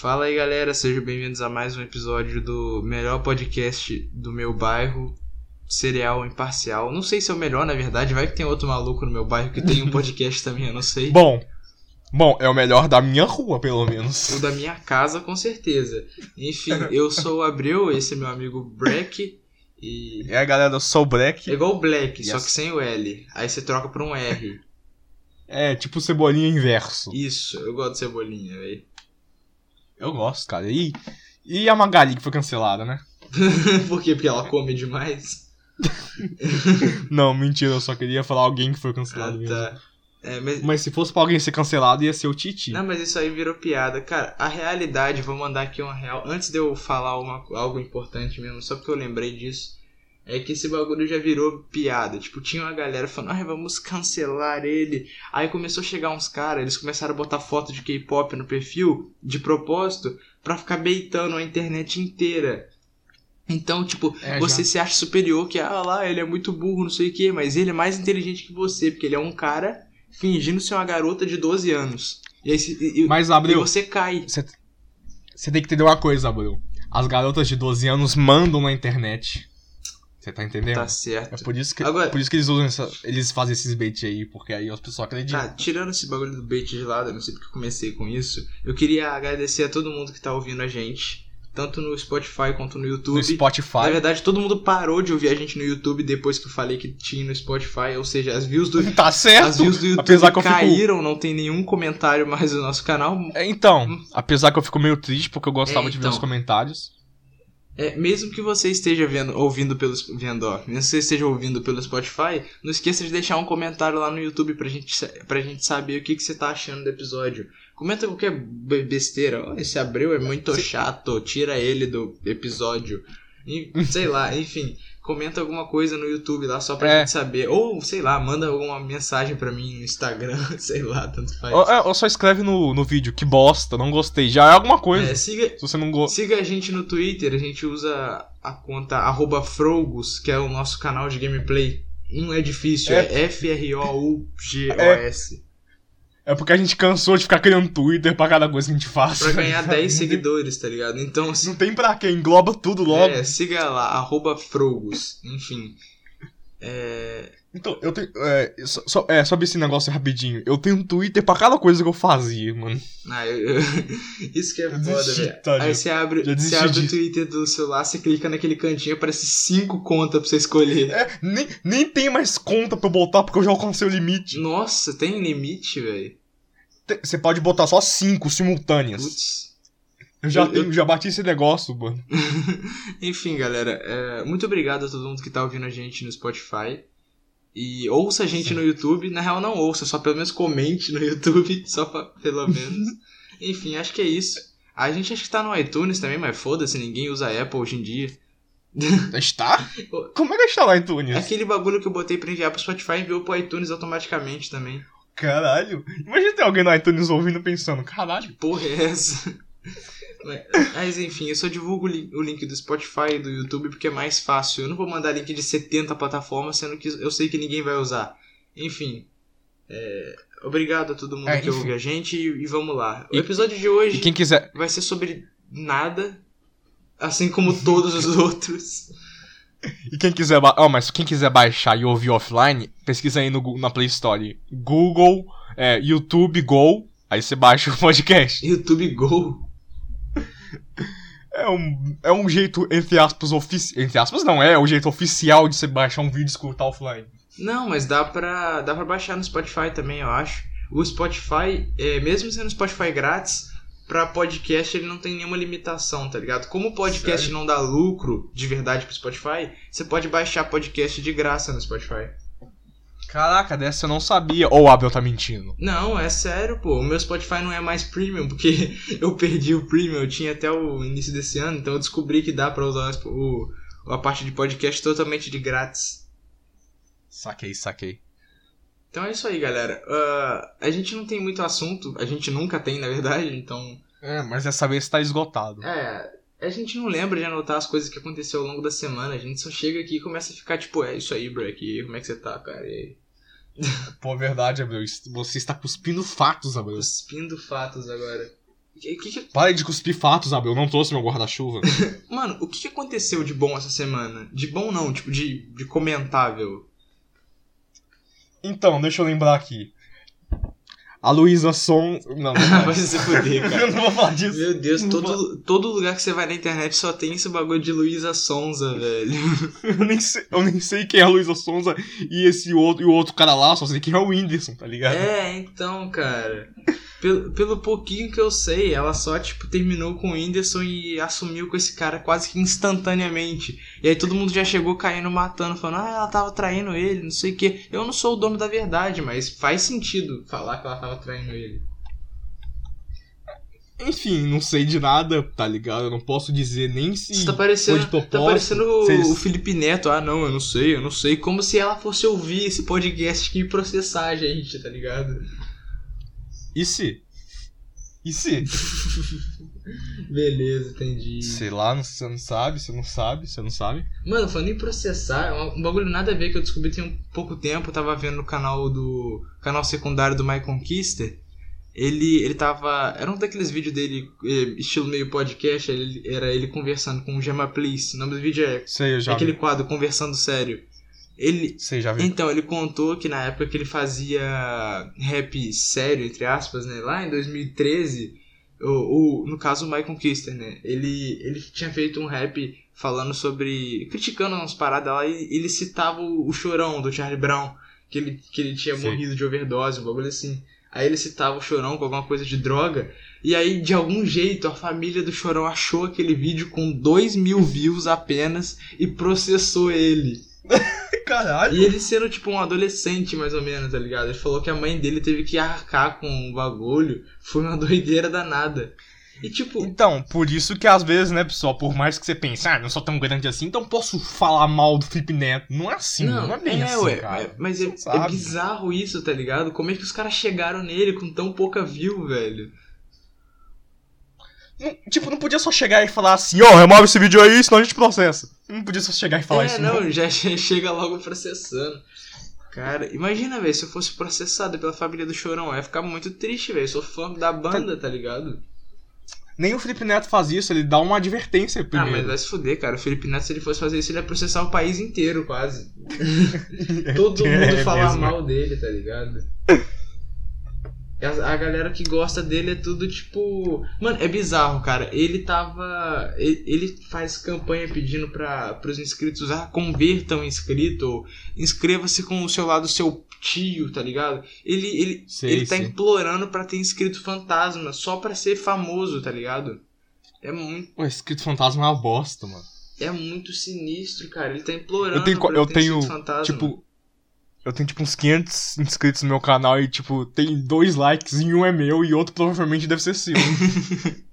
Fala aí, galera, sejam bem-vindos a mais um episódio do melhor podcast do meu bairro, Cereal Imparcial. Não sei se é o melhor, na verdade, vai que tem outro maluco no meu bairro que tem um podcast também, eu não sei. Bom, bom, é o melhor da minha rua, pelo menos. O da minha casa, com certeza. Enfim, eu sou o Abreu, esse é meu amigo Breck. E. Aí, galera, eu sou o Black. É igual o Black, só Yes. que sem o L. Aí você troca por um R. É, tipo cebolinha inverso. Isso, eu gosto de cebolinha, velho. Eu gosto, cara. E, e a Magali, que foi cancelada, né? Por quê? Porque ela come demais. Não, mentira, eu só queria falar alguém que foi Ah, cancelado mesmo. tá. É, mas Mas se fosse pra alguém ser cancelado, ia ser o Titi. Não, mas isso aí virou piada. Cara, a realidade, vou mandar aqui uma real. Antes de eu falar uma, algo importante mesmo, só porque eu lembrei disso. É que esse bagulho já virou piada. Tipo, tinha uma galera falando, ai, vamos cancelar ele. Aí começou a chegar uns caras, eles começaram a botar foto de K-pop no perfil, de propósito, pra ficar beitando a internet inteira. Então, tipo, É, você já. se acha superior, que, ah lá, ele é muito burro, não sei o que, mas ele é mais inteligente que você, porque ele é um cara fingindo ser uma garota de 12 anos. E aí e- e- Mas, e Abreu, você cai. você você tem que entender uma coisa, Abreu. As garotas de 12 anos mandam na internet. Você tá entendendo? Tá É certo. por isso que, Agora- por isso que eles usam essa- eles fazem esses bait aí, porque aí as pessoas acreditam. Tá, tirando esse bagulho do bait de lado, eu não sei porque eu comecei com isso. Eu queria agradecer a todo mundo que tá ouvindo a gente, tanto no Spotify quanto no YouTube. no Spotify. Na verdade, todo mundo parou de ouvir a gente no YouTube depois que eu falei que tinha no Spotify, ou seja, as views do, Tá certo. as views do YouTube apesar que eu fico- caíram, não tem nenhum comentário mais no nosso canal. É, então, apesar que eu fico meio triste porque eu gostava É, de ver então. os comentários. É, mesmo que você esteja vendo, ouvindo pelos, vendo, ó, mesmo que você esteja ouvindo pelo Spotify, não esqueça de deixar um comentário lá no YouTube pra gente, pra gente saber o que, que você tá achando do episódio. Comenta qualquer be- besteira. Ó, esse Abreu é muito chato, tira ele do episódio. E, sei lá, enfim. Comenta alguma coisa no YouTube lá só pra É. gente saber. Ou, sei lá, manda alguma mensagem pra mim no Instagram, sei lá, tanto faz. Ou, é, ou só escreve no, no vídeo, que bosta, não gostei. Já é alguma coisa. É, siga, Se você não gosta. Siga a gente no Twitter, a gente usa a conta arroba Frogos, que é o nosso canal de gameplay. Não é difícil, é, F-R-O-U-G-O-S. É porque a gente cansou de ficar criando Twitter pra cada coisa que a gente faz. Pra ganhar 10 Não tem- seguidores, tá ligado? Então, se- Não tem pra quê, engloba tudo logo. é, siga lá, arroba Frogos. Enfim. É, Então, eu tenho. É, só, só- é, sobre esse negócio rapidinho. Eu tenho um Twitter pra cada coisa que eu fazia, mano. ah, eu- eu- isso que é Eu foda, velho. tá, Aí já- você abre, você abre o. Twitter do celular, você clica naquele cantinho, aparece 5 contas pra você escolher. É, nem, nem tem mais conta pra eu botar porque eu já alcancei o limite. Nossa, tem limite, velho. Você pode botar só cinco simultâneas. Putz. Eu já, Eu- tenho, já bati esse negócio, mano. Enfim, galera, é, muito obrigado a todo mundo que tá ouvindo a gente no Spotify. E ouça a gente no YouTube. Na real, não ouça, só pelo menos comente no YouTube, só pra, pelo menos. Enfim, acho que é isso. A gente acha que tá no iTunes também, mas foda-se, ninguém usa Apple hoje em dia. Está? Como é que está lá em iTunes? Aquele bagulho que eu botei pra enviar pro Spotify enviou pro iTunes automaticamente também. Caralho. Imagina ter alguém no iTunes ouvindo pensando, caralho. Porra, é essa? Mas, enfim, eu só divulgo o link, o do Spotify e do YouTube porque é mais fácil. Eu não vou mandar link de 70 plataformas, sendo que eu sei que ninguém vai usar. Enfim, é, obrigado a todo mundo É, que ouve a gente e, e vamos lá. O E- episódio de hoje quem quiser. vai ser sobre nada, assim como todos os outros. E quem quiser. ba- Ó, mas quem quiser baixar e ouvir offline, pesquisa aí no, na Play Store. Google, é, YouTube Go. Aí você baixa o podcast. YouTube Go. É um, é um jeito, entre aspas, oficial. Entre aspas, não, é o jeito oficial de você baixar um vídeo e escutar offline. Não, mas dá pra, dá pra baixar no Spotify também, eu acho. O Spotify, é, mesmo sendo Spotify grátis, pra podcast ele não tem nenhuma limitação, tá ligado? Como o podcast Sério? não dá lucro de verdade pro Spotify, você pode baixar podcast de graça no Spotify. Caraca, dessa eu não sabia. Ou o Abel tá mentindo. Não, é sério, pô. O meu Spotify não é mais premium, porque eu perdi o premium, eu tinha até o início desse ano, então eu descobri que dá pra usar o, a parte de podcast totalmente de grátis. Saquei, saquei. Então é isso aí, galera. Ah, a gente não tem muito assunto, a gente nunca tem, na verdade, então. É, mas dessa vez tá esgotado. É, a gente não lembra de anotar as coisas que aconteceu ao longo da semana, a gente só chega aqui e começa a ficar tipo, é isso aí, Breck, aí, como é que você tá, cara? E aí? Pô, verdade, Abel. Você está cuspindo fatos, Abel. Cuspindo fatos agora. Que, que, Para de cuspir fatos, Abel. Eu não trouxe meu guarda-chuva. Mano, o que, que aconteceu de bom essa semana? De bom não, tipo, de, de comentável. Então, deixa eu lembrar aqui. A Luísa Son. Não, não Vai vai. se fuder, cara. eu não vou falar disso. Meu Deus, Não todo, todo lugar que você vai na internet só tem esse bagulho de Luísa Sonza, velho. Eu nem, sei, eu nem sei quem é a Luísa Sonza e esse outro, e o outro cara lá, só sei quem é o Whindersson, tá ligado? É, então, cara. Pelo, pelo pouquinho que eu sei, ela só, tipo, terminou com o Whindersson e assumiu com esse cara quase que instantaneamente. E aí todo mundo já chegou caindo, matando, falando, ah, ela tava traindo ele, não sei o quê. Eu não sou o dono da verdade, mas faz sentido falar que ela tava traindo ele. Enfim, não sei de nada, tá ligado? Eu não posso dizer nem se. Você tá parecendo, tá parecendo o, o Felipe Neto. Ah, não, eu não sei, eu não sei. Como se ela fosse ouvir esse podcast aqui e processar a gente, tá ligado? E se? E se? Beleza, entendi. Sei lá, não- você não sabe, você não sabe, você não sabe. Mano, falando em processar, é um bagulho nada a ver que eu descobri tem um pouco tempo, eu tava vendo no canal do. canal secundário do My Conquister. Ele, ele tava. Era um daqueles vídeos dele, eh, estilo meio podcast, ele, era ele conversando com o Gemma Please. O nome do vídeo é Sei, eu já aquele vi. quadro Conversando Sério. Ele, Sei, já vi. então, ele contou que na época que ele fazia rap sério, entre aspas, né? Lá em 2013, o, no caso o Michael Kister, né? Ele, ele tinha feito um rap falando sobre. criticando umas paradas lá e ele citava o, o chorão do Charlie Brown, que ele, que ele tinha Sei. morrido de overdose, um bagulho assim. Aí ele citava o chorão com alguma coisa de droga. E aí, de algum jeito, a família do chorão achou aquele vídeo com 2 mil views apenas e processou ele. Caralho. E ele sendo, tipo, um adolescente, mais ou menos, tá ligado? Ele falou que a mãe dele teve que arcar com o bagulho. Foi uma doideira danada. E, tipo, Então, por isso que às vezes, né, pessoal, por mais que você pense, ah, não sou tão grande assim, então posso falar mal do Felipe Neto. Não é assim, não, é bem assim, ué, cara. é- mas é, é bizarro isso, tá ligado? Como é que os caras chegaram nele com tão pouca view, velho? Não- tipo, não podia só chegar e falar assim, ó, remove esse vídeo aí, senão a gente processa. Não podia só chegar e falar é, isso, não, já che- chega logo processando. Cara, imagina, velho, se eu fosse processado pela família do Chorão, eu ia ficar muito triste, velho. Sou fã da banda, tá ligado? Nem o Felipe Neto faz isso, ele dá uma advertência Ah, primeiro. mas vai se fuder, cara. O Felipe Neto, se ele fosse fazer isso, ele ia processar o país inteiro, quase. Todo mundo É falar mal dele, tá ligado? A, a galera que gosta dele é tudo tipo. Mano, é bizarro, cara. Ele tava. Ele, ele faz campanha pedindo para pros inscritos, ah, convertam inscrito, inscreva-se com o seu lado seu tio, tá ligado? Ele, ele, Sei, ele tá sei. implorando pra ter inscrito fantasma, só pra ser famoso, tá ligado? É muito. Pô, escrito fantasma é uma bosta, mano. É muito sinistro, cara. Ele tá implorando. Eu tenho, pra eu ter tenho inscrito fantasma. tipo, eu tenho tipo uns 500 inscritos no meu canal e tipo, tem dois likes e um é meu e outro provavelmente deve ser seu.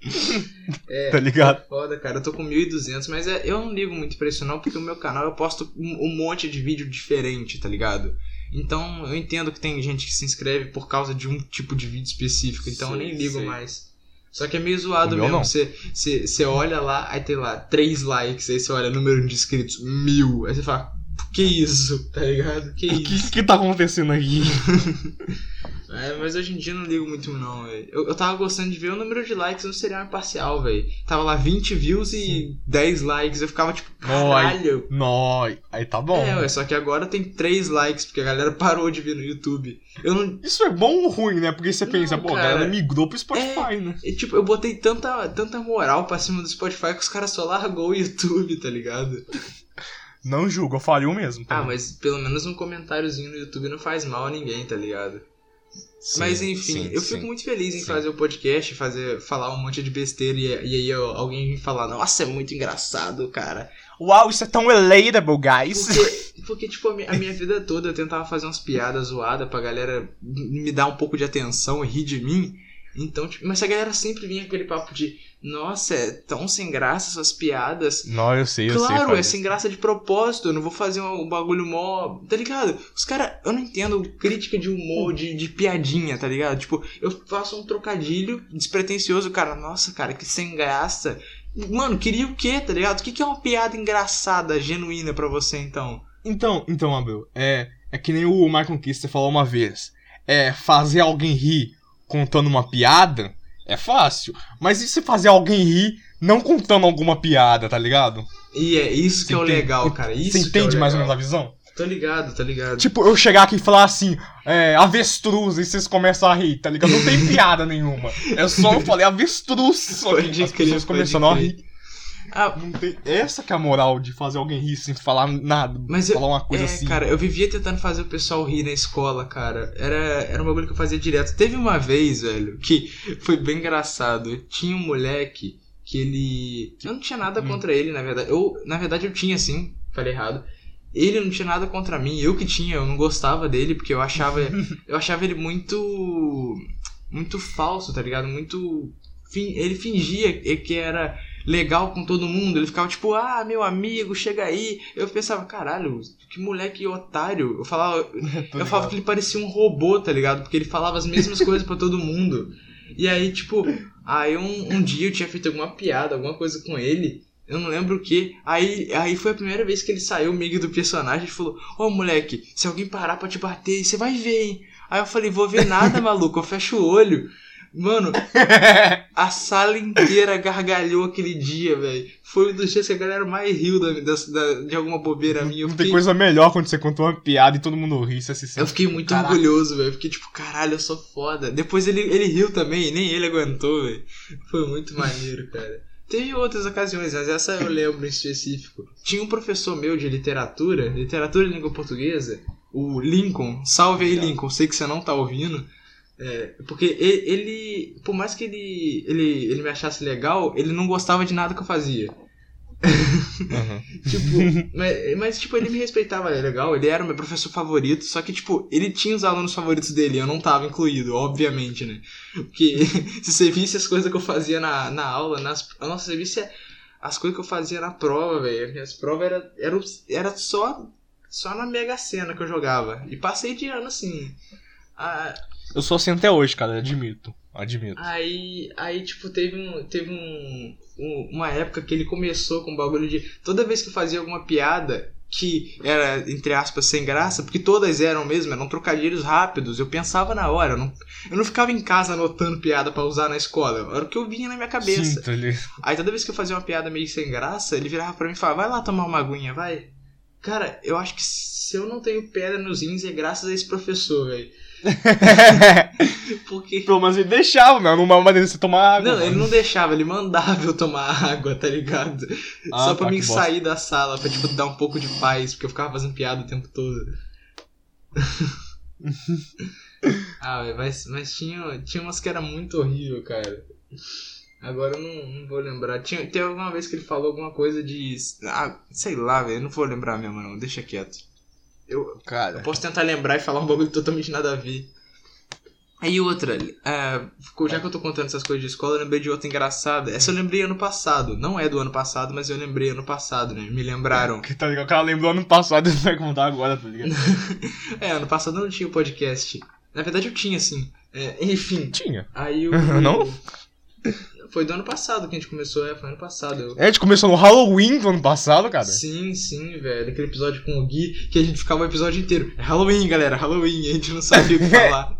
É, tá ligado? Foda, cara. Eu tô com 1.200, mas é, eu não ligo muito pra isso não, porque o meu canal eu posto um, um monte de vídeo diferente, tá ligado? Então eu entendo que tem gente que se inscreve por causa de um tipo de vídeo específico, então eu Sei, nem ligo sei. mais. Só que é meio zoado mesmo. você olha lá, aí tem lá 3 likes, aí você olha número de inscritos, mil. Aí você fala, que isso, tá ligado? Que O isso? que que tá acontecendo aqui? É, mas hoje em dia eu não ligo muito não, velho. Eu, eu tava gostando de ver o número de likes no serial imparcial, velho. Tava lá 20 views e 10 likes. Eu ficava tipo, caralho. Nó, aí tá bom. É, ué, só que agora tem 3 likes, porque a galera parou de ver no YouTube. Eu não. Isso é bom ou ruim, né? Porque você Não, pensa, pô, a cara. galera migrou pro Spotify, né? e, tipo, eu botei tanta, tanta moral pra cima do Spotify que os caras só largou o YouTube, tá ligado? Não julgo, eu faria o mesmo. Ah, também. mas pelo menos um comentáriozinho no YouTube não faz mal a ninguém, tá ligado? Sim, Mas enfim, sim, eu sim. fico muito feliz em Sim. fazer o podcast, fazer, falar um monte de besteira e, e aí ó, alguém vem falar, nossa, é muito engraçado, cara. Uau, isso é tão relatable, guys. Porque, porque tipo, a minha, a minha vida toda eu tentava fazer umas piadas zoadas pra galera me dar um pouco de atenção e rir de mim. Então, tipo, mas a galera sempre vinha aquele papo de, nossa, é tão sem graça essas piadas. Não, eu sei, eu sei. Claro, é sem graça de propósito, eu não vou fazer um, bagulho mó. Tá ligado? Os caras, eu não entendo crítica de humor, de, de piadinha, tá ligado? Tipo, eu faço um trocadilho despretensioso, cara, nossa, cara, que sem graça. Mano, queria o quê, tá ligado? O que, que é uma piada engraçada, genuína pra você então? Então, então, Abel, é, é que nem o Michael Kister falou uma vez. É fazer alguém rir contando uma piada é fácil. Mas e se fazer alguém rir não contando alguma piada, tá ligado? E é isso que Você é o entende- legal, cara. Isso Você é entende mais ou menos a visão? Tô ligado, tô ligado. Tipo, eu chegar aqui e falar assim, é, avestruz, e vocês começam a rir, tá ligado? Não tem piada nenhuma. É só eu falei avestruz, só que as pessoas começando a rir. Ah, tem... Essa que é a moral de fazer alguém rir sem falar nada. Mas eu, falar uma coisa é, assim. cara, eu vivia tentando fazer o pessoal rir na escola, cara. Era, era um bagulho que eu fazia direto. Teve uma vez, velho, que foi bem engraçado. Tinha um moleque que ele. Eu não tinha nada Hum. contra ele, na verdade. Eu, na verdade, eu tinha sim, falei errado. Ele não tinha nada contra mim, eu que tinha, eu não gostava dele, porque eu achava. eu achava ele muito. Muito falso, tá ligado? Muito. Ele fingia que era legal com todo mundo. Ele ficava tipo, ah, meu amigo, chega aí. Eu pensava, caralho, que moleque otário. Eu falava, eu falava que ele parecia um robô, tá ligado? Porque ele falava as mesmas coisas pra todo mundo. E aí, tipo, aí um, um dia eu tinha feito alguma piada, alguma coisa com ele. Eu não lembro o que. Aí, aí foi a primeira vez que ele saiu meio do personagem e falou: Ô moleque, se alguém parar pra te bater, você vai ver, hein? Aí eu falei: Vou ver nada, maluco. Eu fecho o olho. Mano, a sala inteira gargalhou aquele dia, velho. Foi um dos dias que a galera mais riu da, da- de alguma bobeira minha. Eu Não tem fiquei, coisa melhor quando você conta uma piada e todo mundo ri, você se sente. eu fiquei muito Caraca. orgulhoso, velho. Fiquei tipo, caralho, eu sou foda. Depois ele, ele riu também, nem ele aguentou, velho. Foi muito maneiro, cara. Teve outras ocasiões, mas essa eu lembro em específico. Tinha um professor meu de literatura, literatura e língua portuguesa, o Lincoln. Salve aí, Lincoln. Sei que você não tá ouvindo. É, porque e- ele, por mais que ele, ele, ele me achasse legal, ele não gostava de nada que eu fazia. Uhum. Tipo, mas, mas, tipo, ele me respeitava, é legal, ele era o meu professor favorito, só que, tipo, ele tinha os alunos favoritos dele, eu não tava incluído, obviamente, né? Porque se você visse as coisas que eu fazia na, na aula, nas, nossa, você visse as coisas que eu fazia na prova, velho, minhas provas era, era, era só, só na Mega Sena que eu jogava, e passei de ano, assim. Ah, Eu sou assim até hoje, cara, admito. Admito. Aí, aí tipo, teve, um, teve um, um- uma época que ele começou com o bagulho de. Toda vez que eu fazia alguma piada que era, entre aspas, sem graça, porque todas eram mesmo, eram trocadilhos rápidos, eu pensava na hora, eu não, eu não ficava em casa anotando piada pra usar na escola, era o que eu vinha na minha cabeça. Sim, tá? Aí toda vez que eu fazia uma piada meio sem graça, ele virava pra mim e falava, vai lá tomar uma aguinha, vai. Cara, eu acho que se eu não tenho pedra nos rins é graças a esse professor, velho. Porque. Pelo menos ele deixava, meu, numa maneira de você tomar água. Não, ele mano. não deixava, ele mandava eu tomar água, tá ligado? Ah, Só pra tá, mim bosta. sair da sala, pra tipo, dar um pouco de paz, porque eu ficava fazendo piada o tempo todo. ah, mas, mas tinha, tinha umas que era muito horrível, cara. Agora eu não, não vou lembrar. Tinha, teve alguma vez que ele falou alguma coisa de. Ah, sei lá, velho, não vou lembrar mesmo, não. Deixa quieto. Eu, Cara, eu posso tentar lembrar e falar um bagulho totalmente nada a ver. Aí outra, ficou- já que eu tô contando essas coisas de escola, eu lembrei de outra engraçada. Essa eu lembrei ano passado. Não é do ano passado, mas eu lembrei ano passado, né? Me lembraram. que tá ligado? O cara lembrou ano passado e vai contar agora, tá ligado? É, ano passado eu não tinha o podcast. Na verdade eu tinha, sim. É, enfim, Tinha. aí o. Não? Foi do ano passado que a gente começou, é, foi ano passado. Eu... É, a gente começou no Halloween do ano passado, cara. Sim, sim, velho. Aquele episódio com o Gui, que a gente ficava o episódio inteiro. É Halloween, galera, Halloween. A gente não sabia o que falar.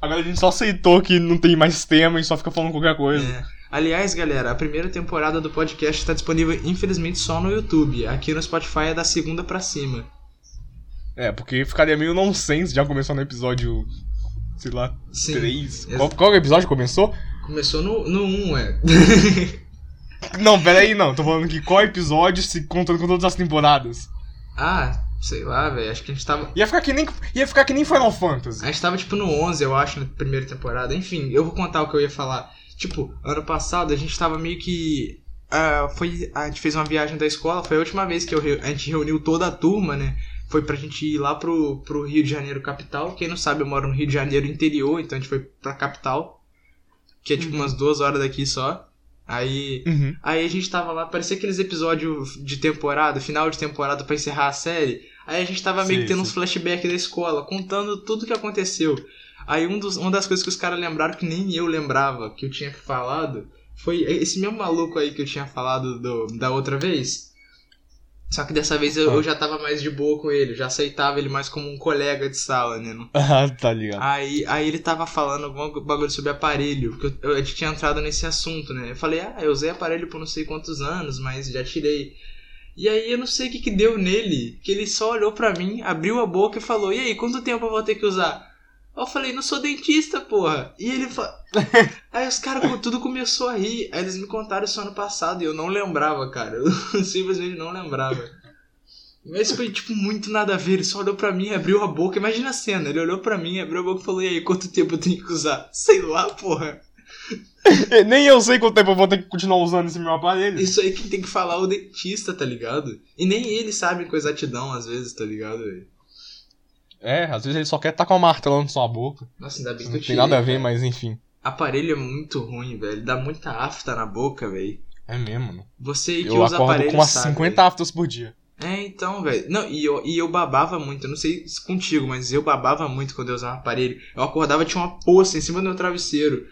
Agora a gente só aceitou que não tem mais tema e só fica falando qualquer coisa. É. Aliás, galera, a primeira temporada do podcast está disponível, infelizmente, só no YouTube. Aqui no Spotify é da segunda pra cima. É, porque ficaria meio nonsense já começar no episódio, sei lá, Sim. 3. Ex- Qual, qual episódio começou? Começou no, no 1, é. Não, pera aí, não. Tô falando que qual episódio se contando com todas as temporadas. ah, sei lá, velho. Acho que a gente tava. Ia ficar que nem, ia ficar que nem Final Fantasy. A gente tava tipo no 11, eu acho, na primeira temporada. Enfim, eu vou contar o que eu ia falar. Tipo, ano passado a gente tava meio que. ah, foi, a gente fez uma viagem da escola, foi a última vez que eu a gente reuniu toda a turma, né? Foi pra gente ir lá pro, pro Rio de Janeiro capital. Quem não sabe, eu moro no Rio de Janeiro interior, então a gente foi pra capital. Que é tipo umas duas horas daqui só. Aí. Uhum. Aí a gente tava lá, parecia aqueles episódios de temporada, final de temporada pra encerrar a série. Aí a gente tava meio Sim, que tendo sim. uns flashbacks da escola, contando tudo que aconteceu. Aí um dos, uma das coisas que os caras lembraram que nem eu lembrava que eu tinha falado foi esse mesmo maluco aí que eu tinha falado do- da outra vez. Só que dessa vez eu, Ah. eu já tava mais de boa com ele, já aceitava ele mais como um colega de sala, né? Ah, tá ligado. Aí, aí ele tava falando algum bagulho sobre aparelho, porque eu, eu, tinha entrado nesse assunto, né? Eu falei, ah, eu usei aparelho por não sei quantos anos, mas já tirei. E aí eu não sei o que que deu nele, que ele só olhou pra mim, abriu a boca e falou, e aí, quanto tempo eu vou ter que usar? Eu falei, não sou dentista, porra. E ele fa... Aí os caras tudo começou a rir. Aí eles me contaram isso ano passado e eu não lembrava, cara. Eu simplesmente não lembrava. Mas foi, tipo, muito nada a ver. Ele só olhou pra mim, abriu a boca. Imagina a cena. Ele olhou pra mim, abriu a boca e falou: E aí, quanto tempo eu tenho que usar? Sei lá, porra. Nem eu sei quanto tempo eu vou ter que continuar usando esse meu aparelho. Isso aí quem tem que falar é o dentista, tá ligado? E nem ele sabe com exatidão, às vezes, tá ligado, velho? É, às vezes ele só quer tacar um martelo na sua boca. Nossa, ainda bem que Não eu tem tirei. nada a ver, cara. mas enfim. Aparelho é muito ruim, velho. Dá muita afta na boca, velho. É mesmo, mano. Você aí que Eu usa acordo aparelho com umas sabe, 50 aftas por dia. É, então, velho. Não, e eu, e eu babava muito. Eu não sei se contigo, mas eu babava muito quando eu usava aparelho. Eu acordava e tinha uma poça em cima do meu travesseiro.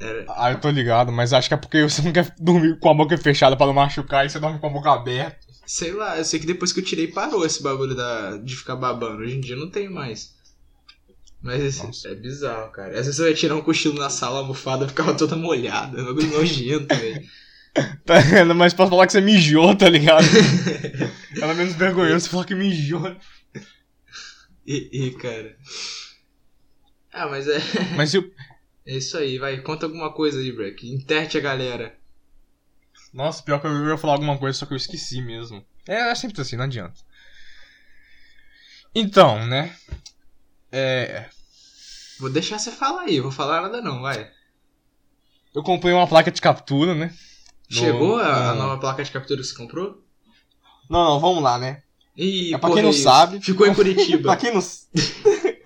Era... Ah, eu tô ligado, mas acho que é porque você não quer dormir com a boca fechada pra não machucar e você dorme com a boca aberta. Sei lá, eu sei que depois que eu tirei parou esse bagulho da, de ficar babando. Hoje em dia não tem mais. Mas Nossa. é bizarro, cara. Às vezes eu ia tirar um cochilo na sala, a almofada ficava toda molhada. Um bagulho nojento, velho. Tá? Mas posso falar que você mijou, tá ligado? Pelo menos vergonhoso você falar que mijou. E, e, cara. Ah, mas é, Mas eu. é isso aí, vai. Conta alguma coisa aí, Breck. Interte a galera. Nossa, pior que eu ia falar alguma coisa, só que eu esqueci mesmo. É, é sempre assim, não adianta. Então, né? É. Vou deixar você falar aí, vou falar nada não, vai. Eu comprei uma placa de captura, né? No- Chegou a, a no- nova placa de captura que você comprou? Não, não, vamos lá, né? Ih, É, pra porra, quem não isso. sabe- Ficou em pra Curitiba. quem não.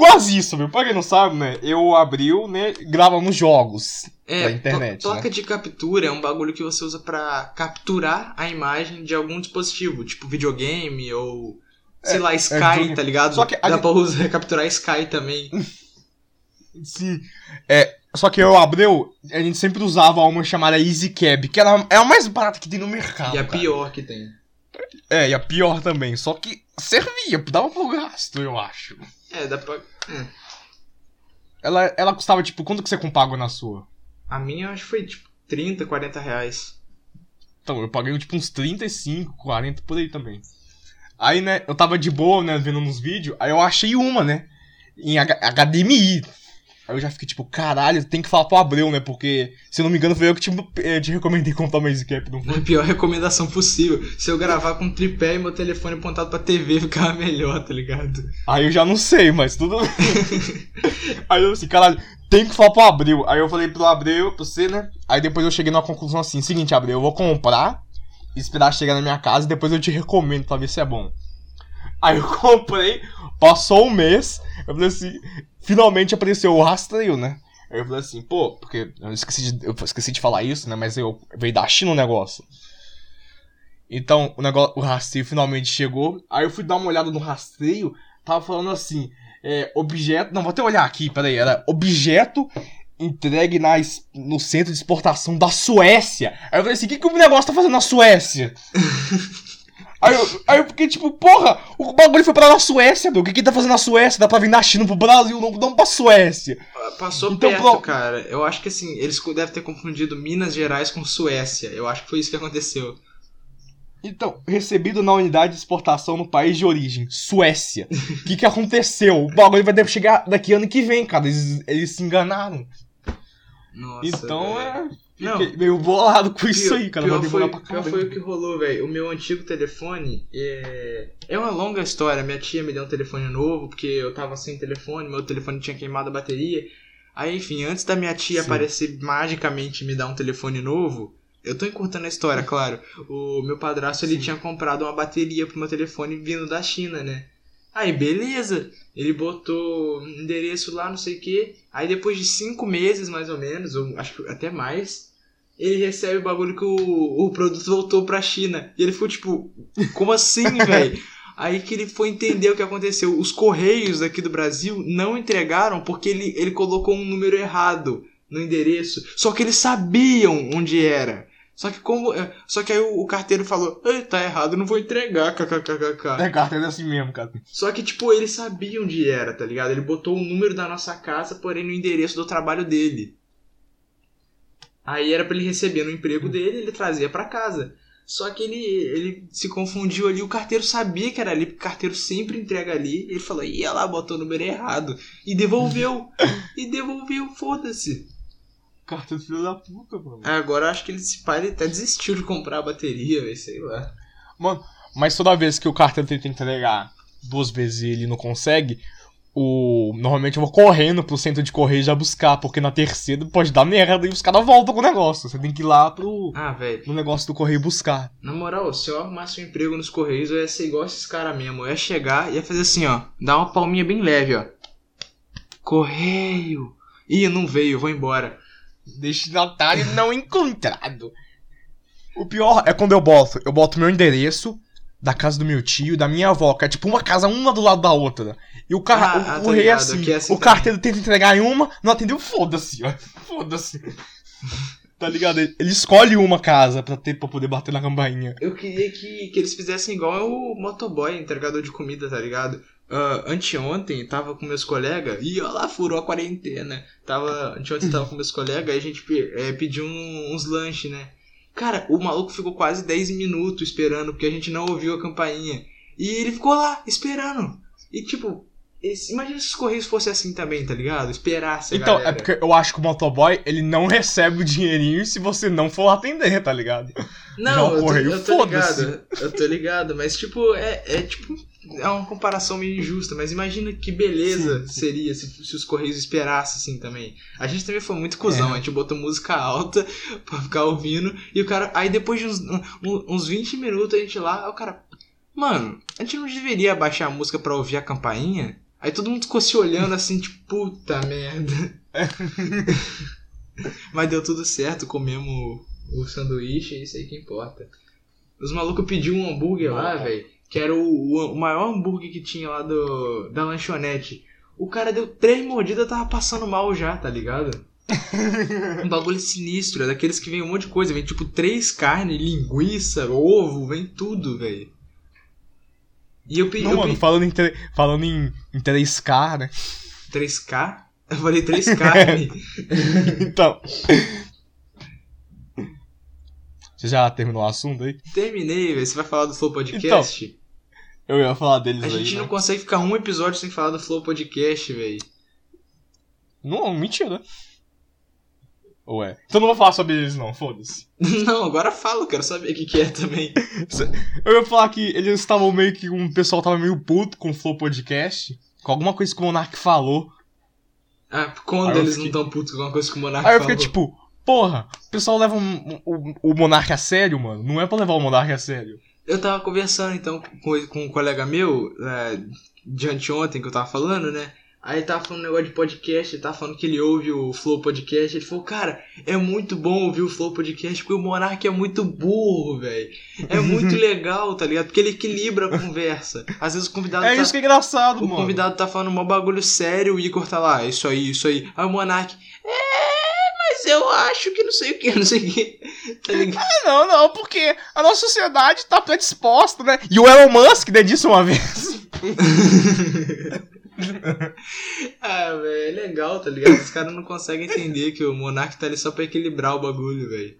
Quase isso, viu? Pra quem não sabe, né? Eu abriu, né? Gravamos jogos. é, pra internet, placa né? de captura é um bagulho que você usa pra capturar a imagem de algum dispositivo, tipo videogame ou. Sei lá, Sky, videogame. tá ligado? Só que Dá pra usar, capturar Sky também. Sim. É, só que eu abriu, a gente sempre usava uma chamada Easy Cab, que ela é a mais barata que tem no mercado. e a cara. pior que tem. É, e a pior também. Só que servia, dava pro gasto, eu acho. É, dá pra. é. Ela, ela custava, tipo, quanto que você pagou na sua? A minha eu acho que foi tipo 30, 40 reais. Então, eu paguei tipo uns 35, 40 por aí também. Aí, né, eu tava de boa, né, vendo nos vídeos, aí eu achei uma, né, em HDMI. Aí eu já fiquei tipo, caralho, tem que falar pro Abreu, né, porque, se eu não me engano, foi eu que te, eh, te recomendei comprar Easy Cap, não foi? A pior recomendação possível. Se eu gravar com tripé e meu telefone apontado pra TV, ficava melhor, tá ligado? Aí eu já não sei, mas tudo aí eu assim, caralho, tem que falar pro Abreu. Aí eu falei pro Abreu, pra você, né? Aí depois eu cheguei numa conclusão assim, seguinte, Abreu, eu vou comprar, esperar chegar na minha casa e depois eu te recomendo pra ver se é bom. Aí eu comprei, passou um mês, eu falei assim, finalmente apareceu o rastreio, né? Aí eu falei assim, pô, porque eu esqueci de, eu esqueci de falar isso, né? Mas eu veio da China o negócio. Então, o negócio, o rastreio finalmente chegou. Aí eu fui dar uma olhada no rastreio, tava falando assim, é, objeto, não, vou até olhar aqui, peraí, era objeto entregue na, no centro de exportação da Suécia. Aí eu falei assim, o que, que o negócio tá fazendo na Suécia? aí, eu, aí eu fiquei tipo, porra, o bagulho foi pra na Suécia, meu, o que que tá fazendo na Suécia? Dá pra vir da China pro Brasil, não, não pra Suécia. Passou Então, perto, pro- cara. Eu acho que assim, eles devem ter confundido Minas Gerais com Suécia. Eu acho que foi isso que aconteceu. Então, recebido na unidade de exportação no país de origem, Suécia. O que que aconteceu? O bagulho vai chegar daqui ano que vem, cara. Eles, eles se enganaram. Nossa. então é. Não. Fiquei meio bolado com isso Pior- aí, cara. Pior, foi, pra pior foi o que rolou, velho. O meu antigo telefone é... é uma longa história. Minha tia me deu um telefone novo, porque eu tava sem telefone, meu telefone tinha queimado a bateria. Aí, enfim, antes da minha tia Sim. aparecer magicamente me dar um telefone novo, eu tô encurtando a história, claro. O meu padrasto ele Sim. tinha comprado uma bateria pro meu telefone vindo da China, né? Aí, beleza. Ele botou endereço lá, não sei o que. Aí, depois de cinco meses, mais ou menos, ou acho que até mais, ele recebe o bagulho que o, o produto voltou pra China. E ele ficou tipo, como assim, velho? Aí que ele foi entender o que aconteceu. Os correios aqui do Brasil não entregaram porque ele, ele colocou um número errado no endereço. Só que eles sabiam onde era. Só que como. é, Só que aí o, o carteiro falou, tá errado, não vou entregar, kkkk. É, carteira é assim mesmo, cara. Só que, tipo, ele sabia onde era, tá ligado? Ele botou o número da nossa casa, porém no endereço do trabalho dele. Aí era pra ele receber no emprego dele, ele trazia pra casa. Só que ele, ele se confundiu ali, o carteiro sabia que era ali, porque o carteiro sempre entrega ali. Ele falou, ia lá, botou o número errado. E devolveu. e devolveu, foda-se. Carteira filho da puta, mano. Agora eu acho que ele, esse pai ele até desistiu de comprar a bateria, velho, sei lá. Mano, mas toda vez que o carteiro tenta entregar duas vezes e ele não consegue, o... normalmente eu vou correndo pro centro de correio já buscar, porque na terceira pode dar merda e os caras voltam com o negócio. Você tem que ir lá pro, Ah, velho. pro negócio do correio buscar. Na moral, se eu arrumasse um emprego nos Correios, eu ia ser igual esses caras mesmo. Eu ia chegar e ia fazer assim, ó. Dar uma palminha bem leve, ó. Correio. Ih, não veio, vou embora. Destinatário não encontrado. O pior é quando eu boto, eu boto meu endereço da casa do meu tio, da minha avó, que é tipo uma casa uma do lado da outra. E o, car Ah, o, o rei é assim, é assim o carteiro tenta entregar em uma, não atendeu, foda-se, ó. Foda-se. tá ligado? Ele, escolhe uma casa pra, ter, pra poder bater na campainha. Eu queria que, que eles fizessem igual o motoboy, entregador de comida, tá ligado? Ah, anteontem, tava com meus colegas, e ó lá, furou a quarentena. Tava, anteontem tava com meus colegas, aí a gente eh, pediu um- uns lanches, né? Cara, o maluco ficou quase 10 minutos esperando, porque a gente não ouviu a campainha. E ele ficou lá, esperando. E tipo, esse- imagina se os Correios fossem assim também, tá ligado? Esperasse Então, galera. é porque eu acho que o motoboy, ele não recebe o dinheirinho se você não for atender, tá ligado? Já Não, o eu tô, Correio, eu tô ligado. Eu tô ligado, mas tipo, é, é tipo. É uma comparação meio injusta, mas imagina que beleza Sim, seria se, se os Correios esperassem assim também. A gente também foi muito cuzão, É. a gente botou música alta pra ficar ouvindo, e o cara. Aí depois de uns, uns 20 minutos a gente lá, o cara. Mano, a gente não deveria baixar a música pra ouvir a campainha? Aí todo mundo ficou se olhando assim, tipo, puta merda. Mas deu tudo certo, comemos o sanduíche, é isso aí que importa. Os malucos pediu um hambúrguer lá, velho, que era o, o, o maior hambúrguer que tinha lá do, da lanchonete. O cara deu três mordidas tava passando mal já, tá ligado? um bagulho sinistro, é daqueles que vem um monte de coisa, vem tipo três carnes, linguiça, ovo, vem tudo, velho. E eu pedi, Não, eu mano, pedi falando em, falando em, em 3K, né? 3K? Eu falei três carnes. Então. Você já terminou o assunto aí? Terminei, velho. Você vai falar do Flow Podcast? Eu ia falar deles a aí. gente né? não consegue ficar um episódio sem falar do Flow Podcast, velho. Não, mentira. Ou é? Então não vou falar sobre eles, não, foda-se. Não, agora fala, eu quero saber o que, que é também. Eu ia falar que eles estavam meio que. Um pessoal tava meio puto com o Flow Podcast. Com alguma coisa que o Monark falou. Ah, quando Aí eles fiquei- não tão putos com alguma coisa que o Monark Aí eu falou? fiquei tipo, porra, o pessoal leva um- um- o, o Monark a sério, mano. Não é pra levar o Monark a sério. Eu tava conversando então com, com um colega meu, é, de anteontem que eu tava falando, né? Aí ele tava falando um negócio de podcast, ele tava falando que ele ouve o Flow Podcast. Ele falou, cara, é muito bom ouvir o Flow Podcast porque o Monark é muito burro, velho. É muito legal, tá ligado? Porque ele equilibra a conversa. Às vezes o convidado É tá... isso que é engraçado, O mano. convidado tá falando um bagulho sério, o Igor tá lá, isso aí, isso aí. Aí o Monark, é, mas eu acho que não sei o que, não sei o que. Tá ligado? Não, não, porque a nossa sociedade tá predisposta, né? E o Elon Musk, né, disse uma vez. ah, velho, é legal, tá ligado? Os caras não conseguem entender que o Monark tá ali só pra equilibrar o bagulho, velho.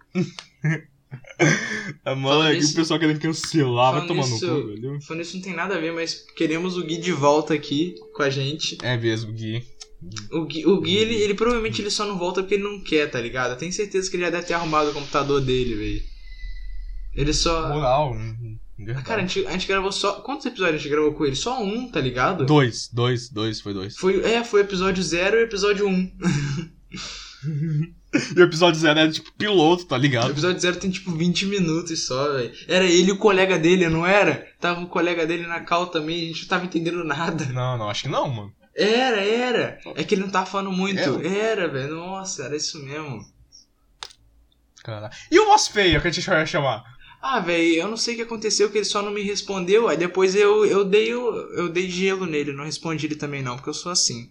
Ah, mano, é nisso- o pessoal querendo cancelar, vai tomar no nisso- cu, velho. Falando isso não tem nada a ver, mas queremos o Gui de volta aqui com a gente. É mesmo, Gui. O Gui, o Gui ele, ele provavelmente ele só não volta porque ele não quer, tá ligado? Eu tenho certeza que ele já deve ter arrumado o computador dele, velho. Ele só. Moral. Verdade. Cara, a gente, a gente gravou só. Quantos episódios a gente gravou com ele? Só um, tá ligado? Dois, dois, dois, foi dois. Foi, é, foi o episódio 0 e o episódio 1. Um. E o episódio zero era tipo piloto, tá O ligado? episódio 0 tem tipo 20 minutos só, velho. Era ele e o colega dele, não era? Tava o colega dele na cal também, a gente não tava entendendo nada. Não, não, acho que não, mano. Era, era. É que ele não tava falando muito. Era? Era, velho. Nossa, era isso mesmo. Caralho. E o voz feia que a gente vai chamar? Ah, velho, eu não sei o que aconteceu, que ele só não me respondeu. Aí depois eu, eu dei o, eu dei gelo nele, não respondi ele também não, porque eu sou assim.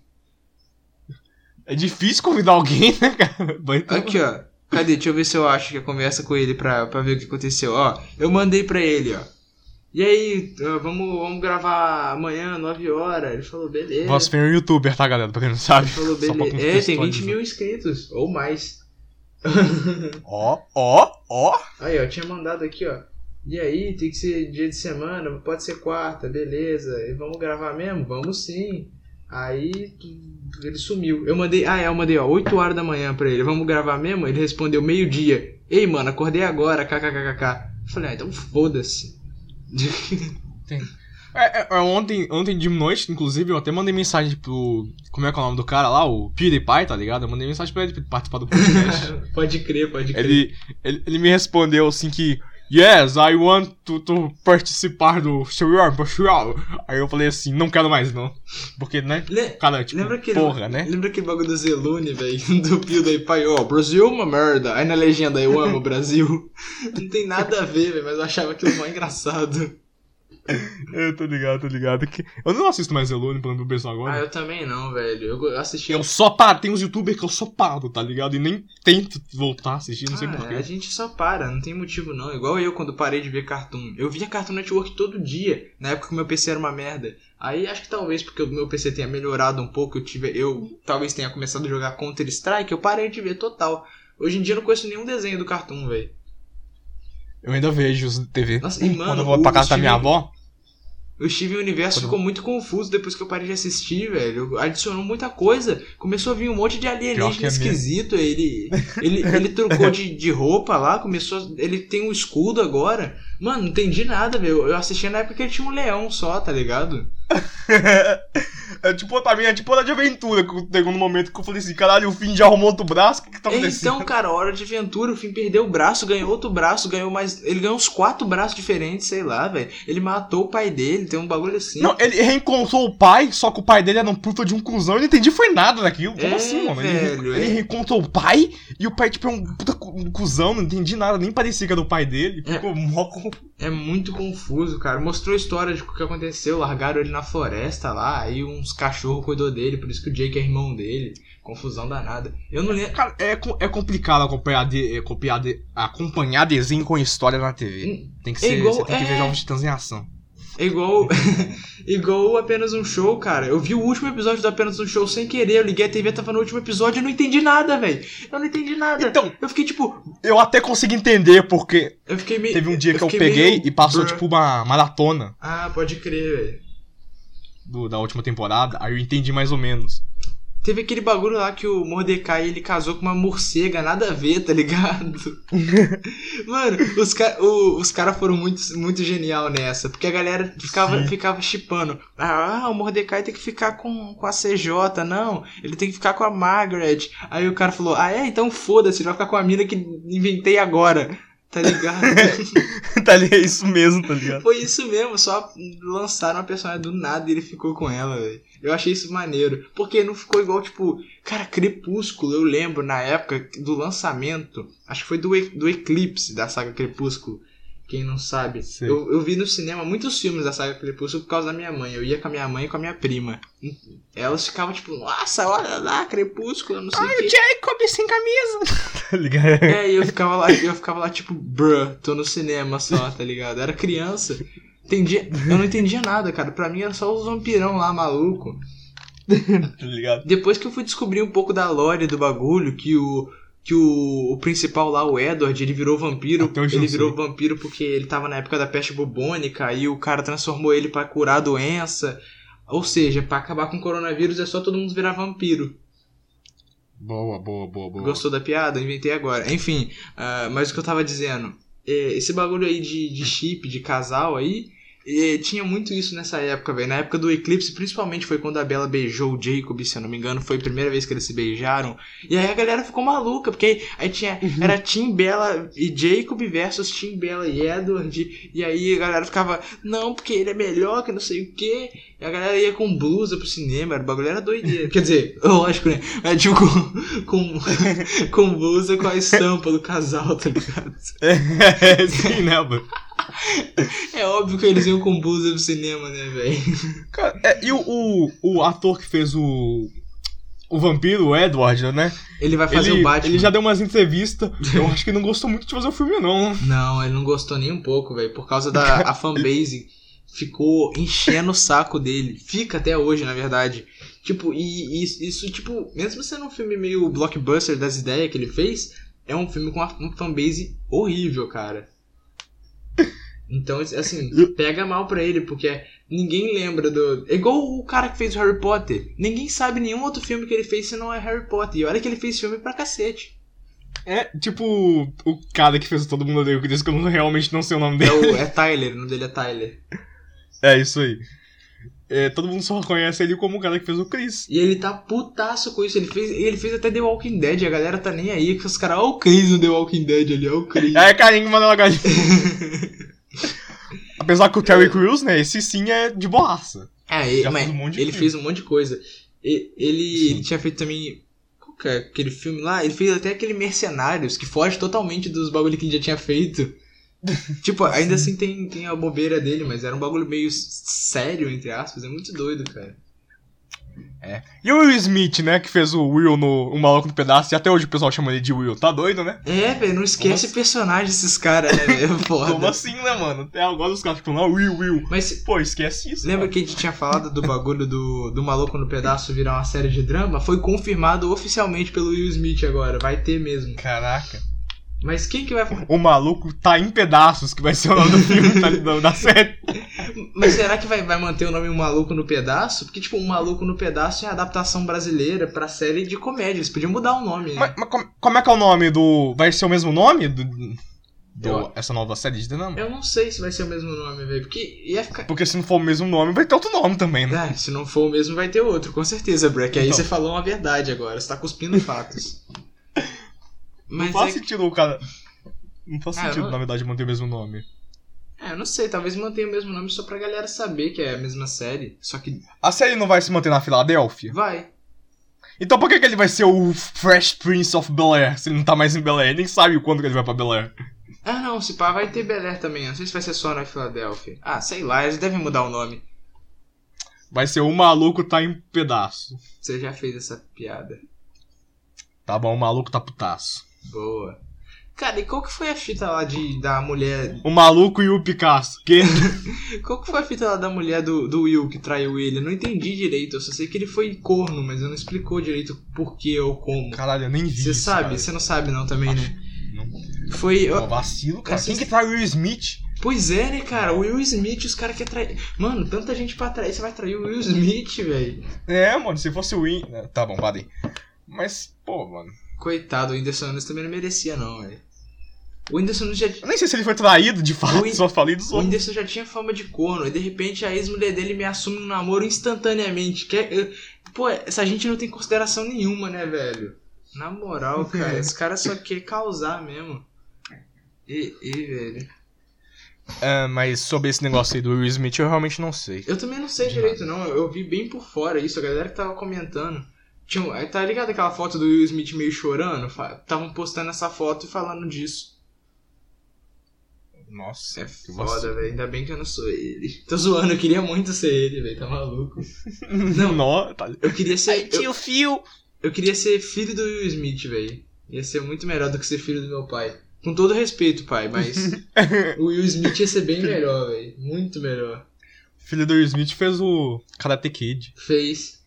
É difícil convidar alguém, né, cara? Tomar- Aqui, ó. Cadê? Deixa eu ver se eu acho que a conversa com ele pra, pra ver o que aconteceu. Ó, eu mandei pra ele, ó. E aí, vamos, vamos gravar amanhã, 9 horas. Ele falou, beleza. Você é um youtuber, tá, galera? Pra quem não sabe. Ele falou, beleza. É, tem 20 contextualizar. mil inscritos, ou mais. Ó, ó, ó. Aí, ó, tinha mandado aqui, ó. E aí, tem que ser dia de semana, pode ser quarta, beleza. E vamos gravar mesmo? Vamos sim. Aí ele sumiu. Eu mandei, ah, é, eu mandei, ó, 8 horas da manhã pra ele. Vamos gravar mesmo? Ele respondeu meio-dia. Ei, mano, acordei agora, kkkk. Eu falei, ah, então foda-se. É, é, é, ontem, ontem de noite, inclusive, eu até mandei mensagem pro. Como é que é o nome do cara lá? O PewDiePie, tá ligado? Eu mandei mensagem pra ele participar do podcast. pode crer, pode crer. ele, ele, ele me respondeu assim que. Yes, I want to, to participar do Serial Social. Aí eu falei assim, não quero mais não. Porque, né? Le- Cara, tipo, Lembra aquele, porra, né? Lembra aquele bagulho do Zelune, velho? Do Ipai, ó, Brasil é uma merda. Aí na legenda, eu amo o Brasil. Não tem nada a ver, velho, mas eu achava aquilo mó engraçado. Eu tô ligado, tô ligado. Eu não assisto mais Elone, pra não pensar Ah, agora. eu também não, velho. Eu assisti. Eu só paro, tem uns youtubers que eu só paro, tá ligado? E nem tento voltar a assistir, não sei Ah, porquê. A gente só para, não tem motivo não. Igual eu quando parei de ver Cartoon. Eu via Cartoon Network todo dia, na época que meu PC era uma merda. Aí acho que talvez porque o meu PC tenha melhorado um pouco, eu tive, eu talvez tenha começado a jogar Counter Strike, eu parei de ver total. Hoje em dia eu não conheço nenhum desenho do Cartoon, velho. Eu ainda vejo os TV. Nossa, e, mano, Quando eu vou pra o casa da minha avó, O Steven Universo Quando- ficou muito confuso depois que eu parei de assistir, velho. Adicionou muita coisa. Começou a vir um monte de alienígena é esquisito. Ele, ele, ele trocou de, de roupa lá, começou. a- Ele tem um escudo agora. Mano, não entendi nada, velho. Eu assisti na época que ele tinha um leão só, tá ligado? é tipo, pra mim, é tipo hora de aventura. Que chegou no momento que eu falei assim, caralho, o fim já arrumou outro braço, o que que tá acontecendo? Então, cara, hora de aventura, o fim perdeu o braço, ganhou outro braço, ganhou mais. Ele ganhou uns quatro braços diferentes, sei lá, velho. Ele matou o pai dele, tem um bagulho assim. Não, ele reencontrou o pai, só que o pai dele era um puta de um cuzão. Eu não entendi foi nada daquilo. Como É, assim, mano? Ele, velho, ele é. reencontrou o pai e o pai, tipo, é um puta cu- um cuzão. Não entendi nada, nem parecia que era do pai dele. É. Ficou mó com- É muito confuso, cara. Mostrou a história de o que aconteceu. Largaram ele na floresta lá, aí uns cachorros cuidou dele, por isso que o Jake é irmão dele. Confusão danada. Eu não lembro. Cara, é, é complicado acompanhar, de, é, acompanhar, de- acompanhar desenho com história na TV. Tem que É ser. igual- você tem que ver é. Jovens Titãs em ação. É igual. igual apenas um show, cara. Eu vi o último episódio do apenas um show sem querer. Eu liguei a TV, tava no último episódio e eu não entendi nada, velho. Eu não entendi nada. Então, Eu fiquei tipo. eu até consegui entender porque Eu fiquei meio. teve um dia que eu peguei meio e passou, brr. tipo, uma maratona Ah, pode crer, velho. do- da última temporada. Aí eu entendi mais ou menos. Teve aquele bagulho lá que o Mordecai ele casou com uma morcega, nada a ver, tá ligado? Mano, os, ca o- os caras foram muito, muito genial nessa, porque a galera ficava, Sim. ficava chipando. Ah, o Mordecai tem que ficar com, com a CJ, não, ele tem que ficar com a Margaret. Aí o cara falou: Ah, é? Então foda-se, ele vai ficar com a mina que inventei agora, tá ligado? tá ligado? É isso mesmo, tá ligado? Foi isso mesmo, só lançaram a personagem do nada e ele ficou com ela, velho. Eu achei isso maneiro. Porque não ficou igual, tipo, cara, Crepúsculo, eu lembro na época do lançamento, acho que foi do, do Eclipse da saga Crepúsculo. Quem não sabe. Eu, eu vi no cinema muitos filmes da saga Crepúsculo por causa da minha mãe. Eu ia com a minha mãe e com a minha prima. Elas ficavam tipo, nossa, olha lá, Crepúsculo, não sei o quê. Jacob sem camisa! tá ligado? É, e eu ficava lá, eu ficava lá, tipo, bruh, tô no cinema só, tá ligado? Era criança. Entendia, eu não entendia nada, cara. Pra mim era só os vampirão lá, maluco. tá ligado? Depois que eu fui descobrir um pouco da lore do bagulho, que o. Que o, o principal lá, o Edward, ele virou vampiro. Até Ele virou vampiro porque ele tava na época da peste bubônica e o cara transformou ele pra curar a doença. Ou seja, pra acabar com o coronavírus é só todo mundo virar vampiro. Boa, boa, boa, boa. Gostou da piada? Inventei agora. Enfim, ah, mas o que eu tava dizendo, é, esse bagulho aí de, de chip, de casal aí, é, tinha muito isso nessa época, velho. Na época do Eclipse, principalmente foi quando a Bella beijou o Jacob, se eu não me engano, foi a primeira vez que eles se beijaram. E aí a galera ficou maluca, porque aí tinha, era Team Bella e Jacob versus Team Bella e Edward. E aí a galera ficava, não, porque ele é melhor, que não sei o quê. E a galera ia com blusa pro cinema, o bagulho era doideira. Quer dizer, lógico, né? É tipo com, com, com blusa com a estampa do casal, tá ligado? É, sim, né, mano? É óbvio que eles iam com blusa pro cinema, né, velho? Cara, é, e o, o, o ator que fez o. o vampiro, o Edward, né? Ele vai fazer ele, o Batman. ele já deu umas entrevistas. Eu acho que ele não gostou muito de fazer o filme, não. Não, ele não gostou nem um pouco, velho. Por causa da a fanbase ficou enchendo o saco dele. Fica até hoje, na verdade. Tipo, e, e isso, tipo, mesmo sendo um filme meio blockbuster das ideias que ele fez, é um filme com uma, uma fanbase horrível, cara. Então, assim, pega mal pra ele, porque ninguém lembra do. É igual o cara que fez o Harry Potter. Ninguém sabe nenhum outro filme que ele fez se não é Harry Potter. E olha que ele fez filme pra cacete. É, tipo, o cara que fez Todo Mundo Odeia o Chris, que eu não- realmente não sei o nome É, dele. o, é Tyler, o nome dele é Tyler. É, isso aí. É, todo mundo só conhece ele como o cara que fez o Chris. E ele tá putaço com isso. Ele fez, ele fez até The Walking Dead. A galera tá nem aí. Que os caras, ó o Chris no The Walking Dead ali, ó o Chris. É, carinho que mandou uma galinha. Apesar que o Terry Crews, né, esse sim é de boaça. É, ele, Já mas fez um monte de ele filme. fez um monte de coisa. E- Ele, ele tinha feito também. É aquele filme lá? Ele fez até aquele Mercenários, que foge totalmente dos bagulho que ele já tinha feito. tipo, ainda assim tem, tem a bobeira dele, mas era um bagulho meio sério, entre aspas. É muito doido, cara. E o Will Smith, né, que fez o Will no O Maluco no Pedaço, e até hoje o pessoal chama ele de Will. Tá doido, né? É, velho, não esquece Como personagem desses caras, né? velho? É Como assim, né, mano? Até agora os caras ficam lá, Will, Will. Mas Pô, esquece isso. Lembra que a gente tinha falado do bagulho do, do Maluco no Pedaço virar uma série de drama? Foi confirmado oficialmente pelo Will Smith agora, vai ter mesmo. Caraca. Mas quem que vai. O maluco tá em pedaços, que vai ser o nome do filme, tá? Da série. Mas será que vai, vai manter o nome Maluco no Pedaço? Porque, tipo, Um Maluco no Pedaço é a adaptação brasileira pra série de comédia. Eles podiam mudar o nome, né? Mas, mas como, como é que é o nome do. Vai ser o mesmo nome do. do- Eu- essa nova série de drama? Eu não sei se vai ser o mesmo nome, velho. Porque ia ficar. Porque se não for o mesmo nome, vai ter outro nome também, né? Ah, se não for o mesmo, vai ter outro, com certeza, Breck. Aí Então. você falou uma verdade agora, você tá cuspindo fatos. não Mas faz é sentido o cara. Não faz Ah, sentido, eu- na verdade, manter o mesmo nome. É, eu não sei, talvez mantenha o mesmo nome só pra galera saber que é a mesma série. Só que A série não vai se manter na Filadélfia? vai. Então por que, que ele vai ser o Fresh Prince of Bel Air se ele não tá mais em Bel Air? Ele nem sabe quando que ele vai pra Bel Air. Ah, não, se pá, vai ter Bel Air também. Não sei se vai ser só na Filadélfia. Ah, sei lá, eles devem mudar o nome. Vai ser o maluco tá em pedaço. Você já fez essa piada. Tá bom, o maluco tá putaço. Boa. Cara, e qual que foi a fita lá de, da mulher. O maluco e o Picasso. Que? Qual que foi a fita lá da mulher do, do Will que traiu ele? Eu não entendi direito. Eu só sei que ele foi corno, mas não explicou direito por que ou como. Caralho, eu nem vi. Você sabe? Você não sabe não também, né? Não. Foi. Pô, vacilo, cara. Quem que trai o Will Smith? Pois é, né, cara? O Will Smith, os caras querem trair. Mano, tanta gente pra trair, você vai trair o Will Smith, velho. É, mano, se fosse o Win. Tá bom, parei. Mas, pô, mano. Coitado, o Whindersson Nunes também não merecia, não, velho. O Whindersson já. Eu nem sei se ele foi traído de fato, Whin- só falei dos O. Whindersson já tinha fama de corno, e de repente a ex-mulher dele me assume um namoro instantaneamente. Que é- pô, essa gente não tem consideração nenhuma, né, velho? Na moral, cara, esse cara só quer causar mesmo. E, e, velho. É, mas sobre esse negócio aí do Will Smith, eu realmente não sei. Eu também não sei De direito, não. Eu vi bem por fora isso, a galera que tava comentando. Tinha, tá ligado aquela foto do Will Smith meio chorando? Estavam postando essa foto e falando disso. Nossa, É foda, velho. Ainda bem que eu não sou ele. Tô zoando, eu queria muito ser ele, velho. Tá maluco. Não, não tá... Eu queria ser. Eu, tio Phil. eu queria ser filho do Will Smith, velho. Ia ser muito melhor do que ser filho do meu pai. Com todo respeito, pai, mas o Will Smith ia ser bem melhor, velho. Muito melhor. Filho do Will Smith fez o Karate Kid. Fez.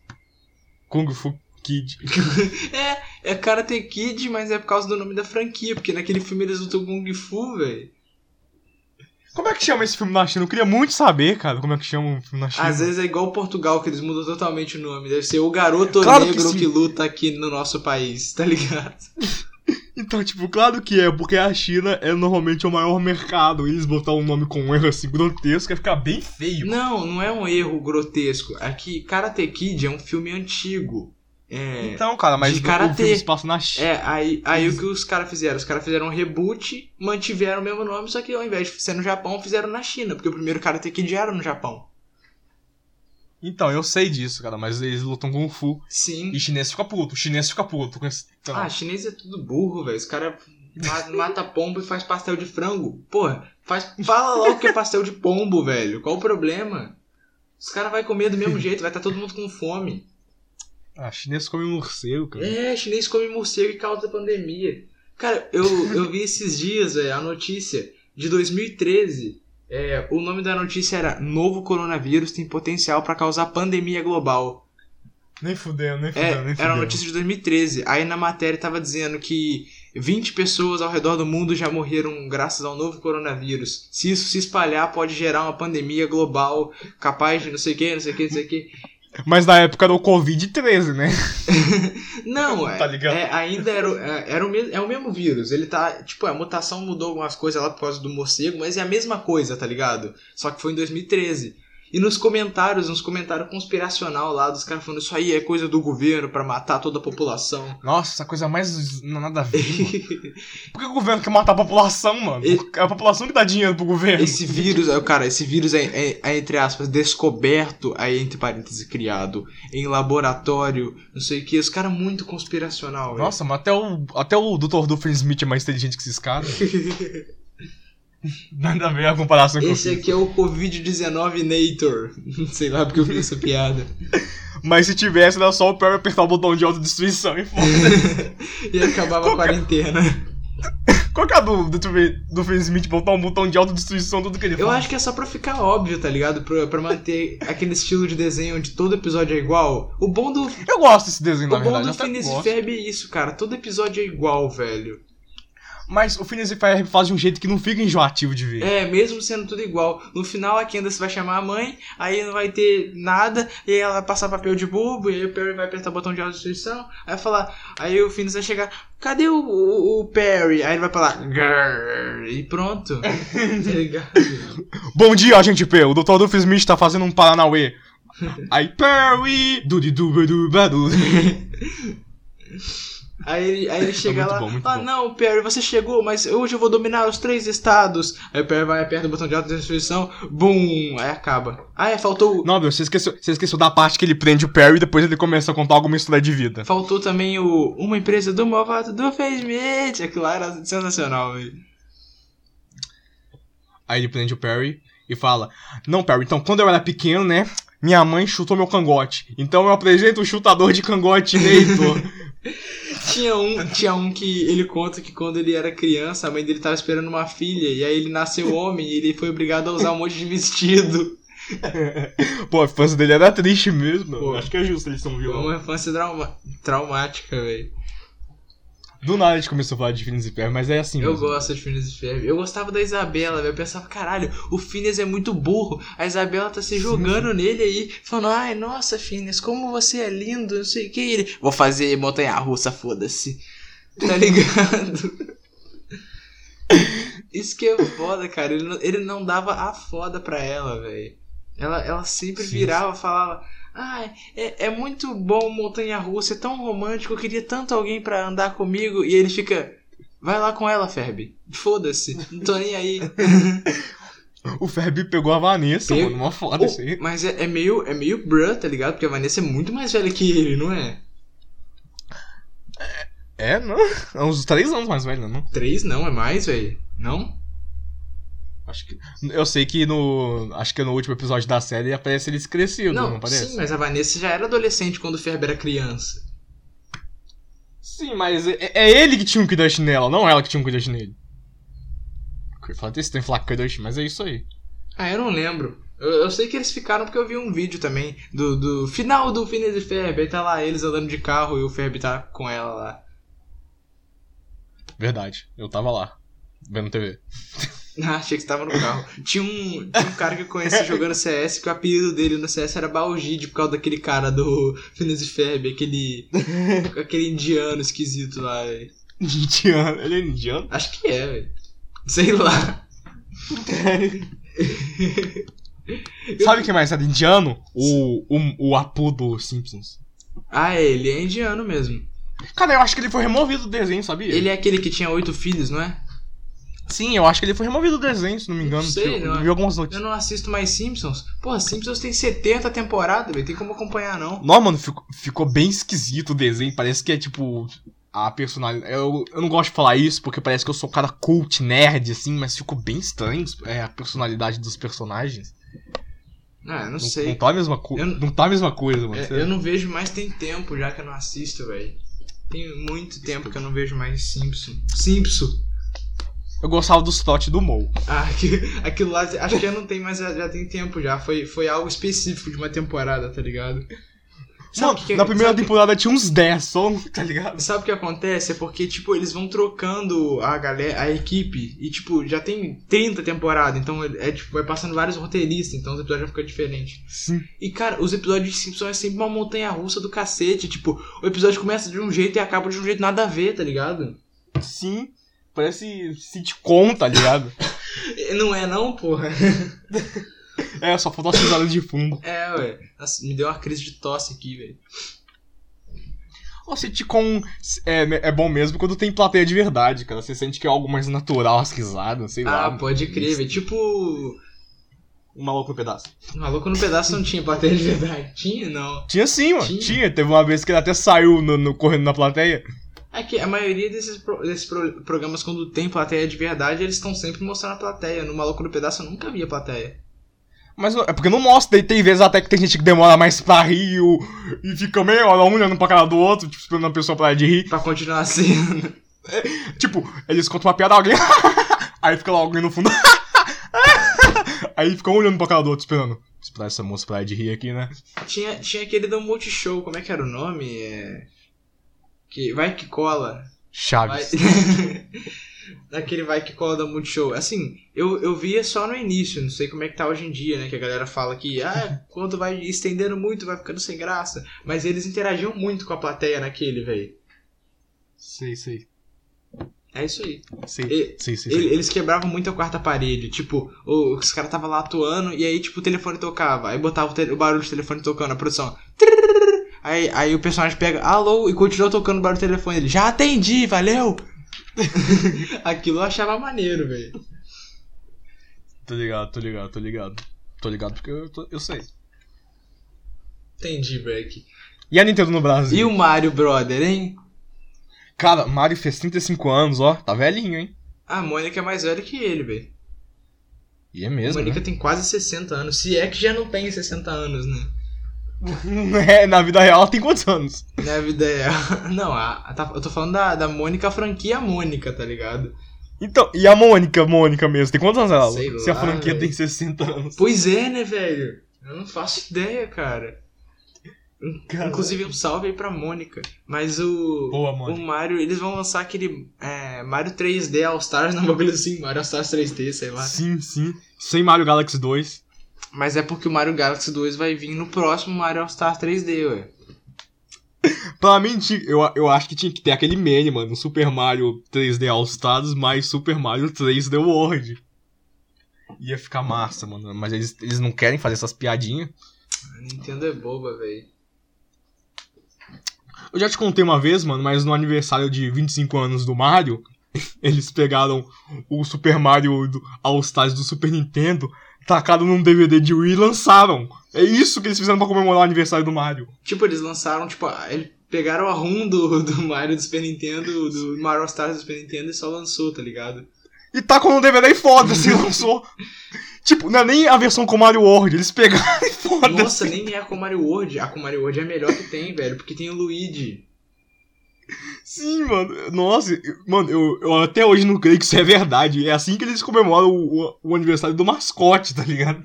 Kung Fu Kid. É, é Karate Kid, mas é por causa do nome da franquia, porque naquele filme eles lutam Kung Fu, velho. Como é que chama esse filme na China? Eu queria muito saber, cara, como é que chama um filme na China. Às vezes é igual Portugal, que eles mudam totalmente o nome. Deve ser o garoto Claro que negro sim. que, luta aqui no nosso país, tá ligado? Então, tipo, claro que é, porque a China é normalmente o maior mercado. E eles botar um nome com um erro assim grotesco ia ficar bem feio. Não, não é um erro grotesco. Aqui, Karate Kid é um filme antigo. É. Então, cara, mas De o karatê. filme se passa na China. É, aí, aí o que os caras fizeram? Os caras fizeram um reboot, mantiveram o mesmo nome, só que ao invés de ser no Japão, fizeram na China, porque o primeiro Karate Kid era no Japão. Então, eu sei disso, cara, mas eles lutam Kung Fu. Sim. E chinês fica puto, o chinês fica puto com esse. Então, Ah, chinês é tudo burro, velho. Os caras ma- mata pombo e faz pastel de frango. Porra, faz, fala logo que é pastel de pombo, velho. Qual o problema? Os caras vão comer do mesmo jeito, vai estar todo mundo com fome. Ah, chinês come morcego, cara. É, chinês come morcego e causa pandemia. Cara, eu, eu vi esses dias véio, a notícia de 2013. É, o nome da notícia era Novo coronavírus tem potencial para causar pandemia global. Nem fudeu, nem É, fudeu, nem fudeu. era uma notícia de 2013. Aí na matéria tava dizendo que 20 pessoas ao redor do mundo já morreram graças ao novo coronavírus. Se isso se espalhar, pode gerar uma pandemia global capaz de não sei o que, não sei o que, não sei o que. Mas na época era o Covid-13, né? Não, é, Tá ligado? é, ainda era, o- é, era o mesmo, é o mesmo vírus. Ele tá. Tipo, a mutação mudou algumas coisas lá por causa do morcego, mas é a mesma coisa, tá ligado? Só que foi em 2013. E nos comentários, uns comentários conspiracional lá dos caras falando isso aí é coisa do governo pra matar toda a população. Nossa, essa coisa mais. Nada a ver. Por que o governo quer matar a população, mano? É a população que dá dinheiro pro governo. Esse vírus, é, cara, esse vírus é, é- é, entre aspas, descoberto, aí entre parênteses, criado em laboratório, não sei o que, os caras muito conspiracional, velho. Nossa, mas até o, até o Dr. Duffer Smith é mais inteligente que esses caras. Nada a ver a comparação que eu Esse aqui é o Covid-19 Nator. Sei lá porque eu fiz essa piada. Mas se tivesse, era só o Perry apertar o botão de autodestruição e foda. E acabava a Qual que é? quarentena. Qual que é a do do Duffer Smith botar um botão de autodestruição tudo que ele Eu faz? acho que é só pra ficar óbvio, tá ligado? Pra, pra manter aquele estilo de desenho onde todo episódio é igual. O bom do, Eu gosto desse desenho, o na bom verdade. do até Phineas e gosto. Ferb é isso, cara. Todo episódio é igual, velho. Mas o Phineas e Ferb faz de um jeito que não fica enjoativo de ver. É, mesmo sendo tudo igual. No final a Candace vai chamar a mãe, aí não vai ter nada, e aí ela vai passar papel de bobo, e aí o Perry vai apertar o botão de autodestruição, aí vai falar, aí o Phineas vai chegar, cadê o, o, o Perry? Aí ele vai falar, "Grrr", e pronto. tá? Bom dia, agente P. O Dr. Duffer Smith tá fazendo um Paranauê. Aí, Perry! Dudi duba duba du. Aí ele, aí ele chega muito lá, bom, ah bom. não, Perry, você chegou, mas hoje eu vou dominar os três estados. Aí o Perry vai aperta o botão de autodestruição, bum, aí acaba. Ah, é, faltou, Não, meu, você esqueceu, você esqueceu da parte que ele prende o Perry e depois ele começa a contar alguma história de vida. faltou também o uma empresa do malvado do Facebook. Aquilo lá era sensacional, velho. Aí ele prende o Perry e fala: Não, Perry, então quando eu era pequeno, né? Minha mãe chutou meu cangote. Então eu apresento o chutador de cangote Neitor. Tinha um, tinha um que ele conta que quando ele era criança, a mãe dele tava esperando uma filha, e aí ele nasceu homem e ele foi obrigado a usar um monte de vestido. Pô, a infância dele era triste mesmo. Pô. Acho que é justo eles são Foi vilão. uma infância trauma, traumática, velho. Do nada a gente começou a falar de Phineas e Ferb, mas é assim Eu mesmo. gosto de Phineas e Ferb. Eu gostava da Isabela, velho. Eu pensava, caralho, o Phineas é muito burro. A Isabela tá se jogando nele aí, falando, ai, nossa, Phineas, como você é lindo, não sei o que. Ele, vou fazer montanha russa, foda-se. Tá ligado? Isso que é foda, cara. Ele não, ele não dava a foda pra ela, velho. Ela, ela sempre Sim, virava, falava. Ai, é, é muito bom montanha russa, é tão romântico, eu queria tanto alguém pra andar comigo. E ele fica. Vai lá com ela, Ferb. Foda-se, não tô nem aí. O Ferb pegou a Vanessa, Pego- mano. Uma foda Oh, isso aí. mas é, é meio é meio bruh, tá ligado? Porque a Vanessa é muito mais velha que ele, não é? É, não. É uns três anos mais velho, não? Três não, é mais, velho. Não? Acho que. Eu sei que no. Acho que no último episódio da série aparece eles crescidos, não, Não, aparece? sim, mas a Vanessa já era adolescente quando o Ferb era criança. Sim, mas é, é ele que tinha um crush nela, não ela que tinha um crush nele. Falar desse tem crush, mas é isso aí. Ah, eu não lembro. Eu, eu sei que eles ficaram porque eu vi um vídeo também do, do final do Phineas e Ferb. Aí tá lá eles andando de carro e o Ferb tá com ela lá. Verdade, eu tava lá, vendo TV. Ah, achei que você tava no carro. Tinha um, tinha um cara que eu conheci jogando CS que o apelido dele no CS era Balgide por causa daquele cara do Phineas e Ferb, aquele, aquele indiano esquisito lá, velho. Indiano, ele é indiano? Acho que é, velho. Sei lá. Sabe quem mais era indiano? O, o, o Apu do Simpsons. Ah, é, ele é indiano mesmo. Cara, eu acho que ele foi removido do desenho, sabia? Ele é aquele que tinha oito filhos, não é? Sim, eu acho que ele foi removido do desenho, se não me engano. Não sei, eu, não. eu vi algumas Eu notícias. não assisto mais Simpsons. Porra, Simpsons tem 70 temporadas, velho. Tem como acompanhar, não. Não, mano, ficou, ficou bem esquisito o desenho. Parece que é tipo. A personalidade. Eu, eu não gosto de falar isso porque parece que eu sou um cara cult, nerd, assim, mas ficou bem estranho é, a personalidade dos personagens. Ah, não Não, sei. não tá a mesma coisa. Eu não- Não tá a mesma coisa, mano. É, eu não vejo mais tem tempo já que eu não assisto, velho. Tem muito tempo que eu não vejo mais Simpson. Simpson. Eu gostava dos trotes do Mou. Ah, aquilo, lá, acho que já não tem mais, já, já tem tempo já. Foi, foi algo específico de uma temporada, tá ligado? Sabe Mano, o que que- na primeira o que- temporada tinha uns 10 só, tá ligado? Sabe o que acontece? É porque, tipo, eles vão trocando a galera, a equipe, e, tipo, já tem 30 temporadas, então é, tipo, vai passando vários roteiristas, então os episódios já ficam diferentes. Sim. E, cara, os episódios de Simpsons é sempre uma montanha russa do cacete, tipo, o episódio começa de um jeito e acaba de um jeito nada a ver, tá ligado? Sim. Parece sitcom, tá ligado? Não é não, porra? é, só faltou as risadas de fundo. É, ué. Nossa, me deu uma crise de tosse aqui, velho. O sitcom é, é bom mesmo quando tem plateia de verdade, cara. Você sente que é algo mais natural, as risadas, sei Ah, lá. pode crer, velho. Tipo, Um maluco no pedaço. Maluco no Pedaço não tinha plateia de verdade. Tinha, não. Tinha sim, mano. Tinha? Tinha. Teve uma vez que ele até saiu no, no- correndo na plateia. É que a maioria desses, pro- desses pro- programas, quando tem plateia de verdade, eles estão sempre mostrando a plateia. No Maluco no Pedaço eu nunca vi a plateia. Mas é porque não mostra, e tem vezes até que tem gente que demora mais pra rir e fica meio hora um olhando pra cara do outro, tipo, esperando a pessoa parar de rir. Pra continuar a cena. Tipo, eles contam uma piada, alguém. Aí fica lá alguém no fundo. Aí fica um olhando pra cara do outro, esperando. Esperar essa moça parar de rir aqui, né? tinha, tinha aquele do Multishow, como é que era o nome? É... Que vai que cola. Vai... Chaves. Aquele vai que cola da Multishow. Assim, eu, eu via só no início, não sei como é que tá hoje em dia, né? Que a galera fala que, ah, quando vai estendendo muito, vai ficando sem graça. Mas eles interagiam muito com a plateia naquele, velho. Sei, sei. É isso aí. Sei, E- sei, sei. Ele- sei. eles quebravam muito a quarta parede. Tipo, o- os caras tava lá atuando e aí, tipo, o telefone tocava. Aí botava o, te- o barulho do telefone tocando, a produção. Trrr. Aí, aí o personagem pega, alô, e continua tocando o barulho do telefone. Ele, já atendi, valeu! Aquilo eu achava maneiro, velho. Tô ligado, tô ligado, tô ligado. Tô ligado porque eu, tô- eu sei. Entendi, Breck. E a Nintendo no Brasil? E o Mario Brother, hein? Cara, Mario fez 35 anos, ó. Tá velhinho, hein? A Mônica é mais velha que ele, velho. E é A mesmo, Mônica né? tem quase 60 anos. Se é que já não tem 60 anos, né? Na vida real ela tem quantos anos? Na vida é. Não, a, a- tá- eu tô falando da, da Mônica franquia Mônica, tá ligado? Então, e a Mônica, Mônica mesmo, tem quantos anos ela? Sei Se a lá, franquia velho. tem 60 anos. Pois é, né, velho? Eu não faço ideia, cara. Cara. Inclusive, um salve aí pra Mônica. Mas o. Boa, O Mônica. Mario, eles vão lançar aquele é, Mario 3D All Stars, não, bagulho assim, Mario All Stars 3D, sei lá. Sim, sim. Sem Mario Galaxy 2. Mas é porque o Mario Galaxy 2 vai vir no próximo Mario All Stars 3D, ué. Pra mim, eu, eu acho que tinha que ter aquele meme, mano. Super Mario 3D All Stars mais Super Mario 3D World. Ia ficar massa, mano. Mas eles, eles não querem fazer essas piadinhas. A Nintendo é boba, velho. Eu já te contei uma vez, mano, mas no aniversário de 25 anos do Mario, eles pegaram o Super Mario do All Stars do Super Nintendo, tacaram num DVD de Wii e lançaram. É isso que eles fizeram pra comemorar o aniversário do Mario. Tipo, eles lançaram, tipo, a- eles pegaram a ROM do, do Mario do Super Nintendo, do Mario Stars do Super Nintendo e só lançou, tá ligado? E tacam no DVD e foda-se, lançou. Tipo, não é nem a versão com Mario World, eles pegaram e foda-se. Nossa, nem é a com Mario World. A com Mario World é a melhor que tem, velho, porque tem o Luigi. Sim, mano. Nossa, mano, eu, eu até hoje não creio que isso é verdade. É assim que eles comemoram o, o, o aniversário do mascote, tá ligado?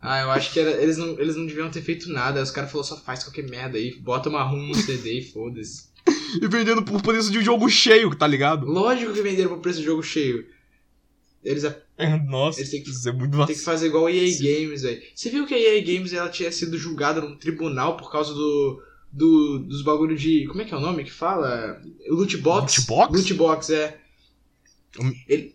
Ah, eu acho que era- eles, não, eles não deviam ter feito nada. Aí Os caras falaram, só faz qualquer merda aí, bota uma ROM no CD e foda-se. E vendendo por preço de um jogo cheio, tá ligado? Lógico que venderam por preço de jogo cheio. Eles a- É, Nossa, Eles têm que- isso é muito tem que fazer igual a EA Games, velho. Você viu que a EA Games ela tinha sido julgada num tribunal por causa do, do dos bagulhos de. Como é que é o nome que fala? Loot box? Loot box? Loot box, é.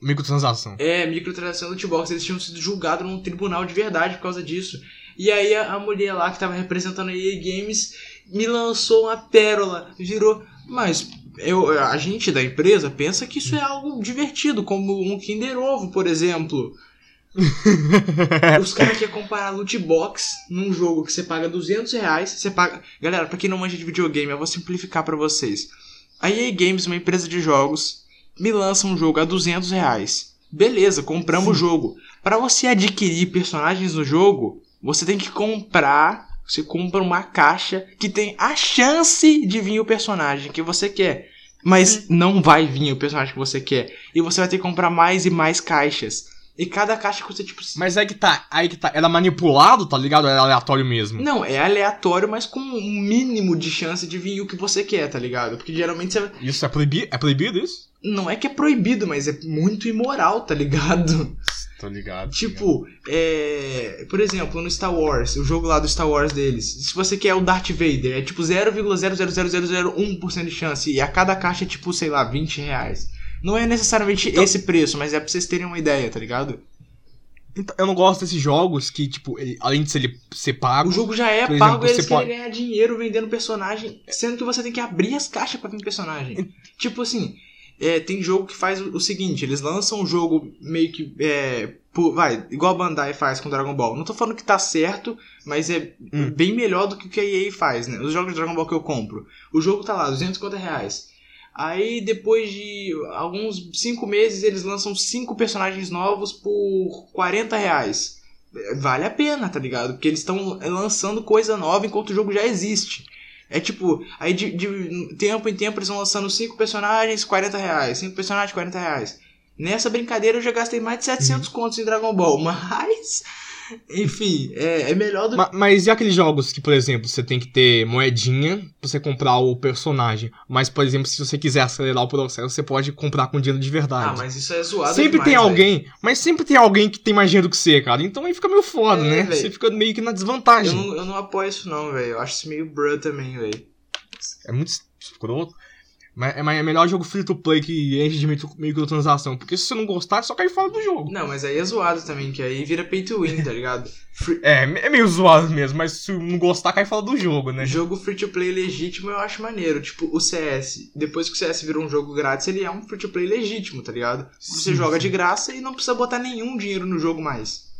Microtransação. É, microtransação loot box. Eles tinham sido julgados num tribunal de verdade por causa disso. E aí a, a mulher lá que tava representando a EA Games me lançou uma pérola. Virou. Mas eu, a gente da empresa pensa que isso é algo divertido, como um Kinder Ovo, por exemplo. Os caras querem comparar loot box num jogo que você paga 200 reais. Você paga. Galera, pra quem não manja de videogame, eu vou simplificar pra vocês. A EA Games, uma empresa de jogos, me lança um jogo a 200 reais. Beleza, compramos o jogo. Pra você adquirir personagens no jogo, Você tem que comprar. Você compra uma caixa que tem a chance de vir o personagem que você quer. Mas não vai vir o personagem que você quer. E você vai ter que comprar mais e mais caixas. E cada caixa custa tipo. Mas aí que tá, aí que tá. Era manipulado, tá ligado? Ou era aleatório mesmo? Não, é aleatório, mas com um mínimo de chance de vir o que você quer, tá ligado? Porque geralmente você. Isso é proibido? É proibido isso? Não é que é proibido, mas é muito imoral, tá ligado? Tô ligado. Tipo, é. Por exemplo, no Star Wars, o jogo lá do Star Wars deles, se você quer o Darth Vader, é tipo 0,00001% de chance. E a cada caixa é tipo, sei lá, 20 reais. Não é necessariamente Então- esse preço, mas é pra vocês terem uma ideia, tá ligado? Então, eu não gosto desses jogos que, tipo, ele- além de ser, ele ser pago. O jogo já é exemplo, pago e eles querem pode- ganhar dinheiro vendendo personagem, sendo que você tem que abrir as caixas pra vir personagem. tipo assim, é, tem jogo que faz o o seguinte, eles lançam um jogo meio que. É, por- vai, igual a Bandai faz com Dragon Ball. Não tô falando que tá certo, mas é Hum. bem melhor do que o que a EA faz, né? Os jogos de Dragon Ball que eu compro. O jogo tá lá, 250 reais. Aí depois de alguns 5 meses eles lançam 5 personagens novos por 40 reais. Vale a pena, tá ligado? Porque eles estão lançando coisa nova enquanto o jogo já existe. É tipo, aí de, de tempo em tempo eles vão lançando 5 personagens, 40 reais. 5 personagens, 40 reais. Nessa brincadeira eu já gastei mais de 700 contos em Dragon Ball, mas. Enfim, é, é melhor do Ma- Mas, e aqueles jogos que, por exemplo, você tem que ter moedinha pra você comprar o personagem? Mas, por exemplo, se você quiser acelerar o processo, você pode comprar com dinheiro de verdade. Ah, mas isso é zoado sempre demais, tem alguém, mas sempre tem alguém que tem mais dinheiro que você, cara. Então aí fica meio foda, É, né? velho. Você fica meio que na Eu desvantagem. não, eu não apoio isso não, velho. Eu acho isso meio bruh também, velho. É muito escroto. Mas é, é melhor jogo free to play que enche de micro- microtransação. Porque se você não gostar, é só cair fora do jogo. Não, mas aí é zoado também, que aí vira pay to win, tá ligado? Free- É, é meio zoado mesmo, mas se não gostar, cai fora do jogo, né? Jogo free to play legítimo eu acho maneiro. Tipo, o CS. Depois que o CS virou um jogo grátis, ele é um free to play legítimo, tá ligado? Você Sim, joga sim. de graça e não precisa botar nenhum dinheiro no jogo mais.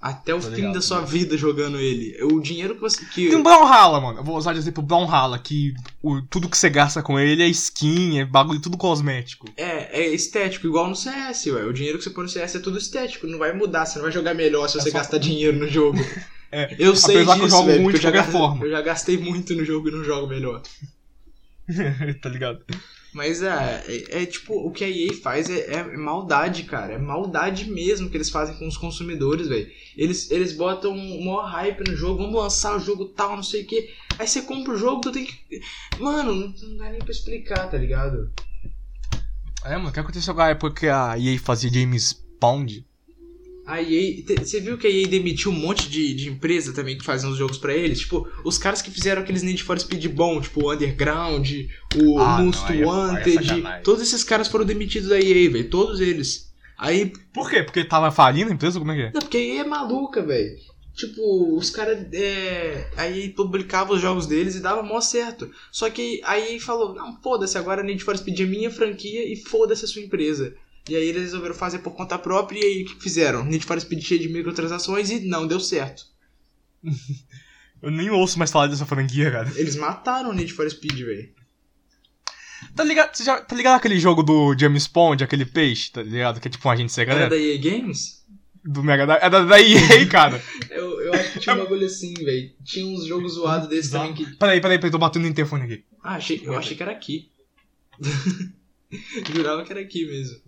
Até o Tô fim ligado, da sua ligado. vida jogando ele. O dinheiro que você. Que... Tem um Brawlhalla, mano. Eu vou usar de exemplo o Brawlhalla, que o, tudo que você gasta com ele é skin, é bagulho tudo cosmético. É, é estético, igual no CS, ué. O dinheiro que você põe no CS é tudo estético, não vai mudar, você não vai jogar melhor se É você só- gastar dinheiro no jogo. É, Eu sei Apesar que eu disso, jogo velho, muito de qualquer forma. eu já gastei muito no jogo e não jogo melhor. tá ligado? Mas é, é, é tipo, o que a EA faz é, é maldade, cara. É maldade mesmo que eles fazem com os consumidores, velho. Eles, eles botam um maior hype no jogo, vamos lançar o jogo tal, não sei o que. Aí você compra o jogo, tu tem que. Mano, não, não dá nem pra explicar, tá ligado? É, mano, o que aconteceu com a época que a EA fazia James Bond? A EA. Você viu que a EA demitiu um monte de, de empresa também que fazem os jogos pra eles? Tipo, os caras que fizeram aqueles Need for Speed bom, tipo o Underground, o Ah, não, Most aí é- é Wanted. sacanagem. todos esses caras foram demitidos da EA, velho. Todos eles. Aí Por quê? Porque tava falindo a empresa? Como é que é? Não, porque aí é maluca, velho. Tipo, os caras. É, aí publicavam os jogos deles e dava mó certo. Só que aí falou: não, foda-se, agora a Need for Speed é minha franquia e foda-se a sua empresa. E aí eles resolveram fazer por conta própria e aí o que fizeram? Need for Speed cheio de microtransações e não deu certo. Eu nem ouço mais falar dessa franquia, cara. Eles mataram o Need for Speed, velho. Tá ligado, você já, tá ligado aquele jogo do James Bond, aquele peixe, tá ligado? Que é tipo um agente Era secreto? da EA Games? Do Mega Drive. É da, da EA, cara. Eu, eu acho que tinha um bagulho assim, velho. Tinha uns jogos zoados desses também que. Peraí, peraí, peraí, tô batendo no interfone aqui. Ah, achei, eu achei que era aqui. Jurava que era aqui mesmo.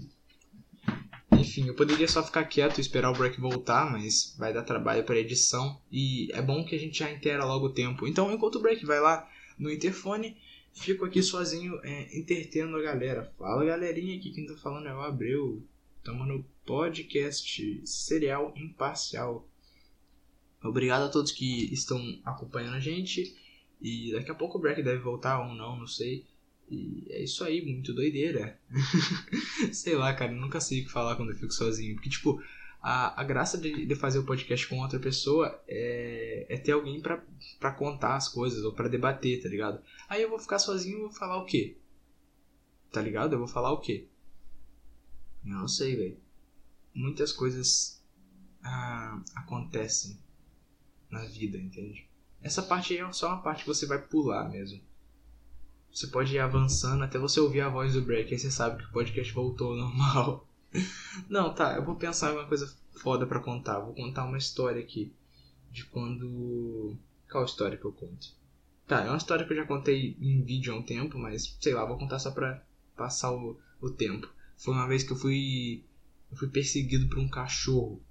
Enfim, eu poderia só ficar quieto e esperar o break voltar, mas vai dar trabalho pra edição. E é bom que a gente já inteira logo o tempo. Então, enquanto o break vai lá no interfone, fico aqui sozinho é, intertendo a galera. Fala galerinha aqui, quem tá falando é o Abreu. Tamo no podcast Serial Imparcial. Obrigado a todos que estão acompanhando a gente. E daqui a pouco o break deve voltar ou não, não sei. E é isso aí, muito doideira. sei lá, cara, nunca sei o que falar quando eu fico sozinho. Porque, tipo, a, a graça de, de fazer o podcast com outra pessoa é, é ter alguém pra contar as coisas ou pra debater, tá ligado? Aí eu vou ficar sozinho e vou falar o quê? Tá ligado? Eu vou falar o quê? Eu não sei, velho. Muitas coisas ah, acontecem na vida, entende? Essa parte aí é só uma parte que você vai pular mesmo. Você pode ir avançando até você ouvir a voz do break, aí você sabe que o podcast voltou ao normal. Não, tá, eu vou pensar em uma coisa foda pra contar. Vou contar uma história aqui. De quando. Qual história que eu conto? Tá, é uma história que eu já contei em vídeo há um tempo, mas sei lá, vou contar só pra passar o, o tempo. Foi uma vez que eu fui. Eu fui perseguido por um cachorro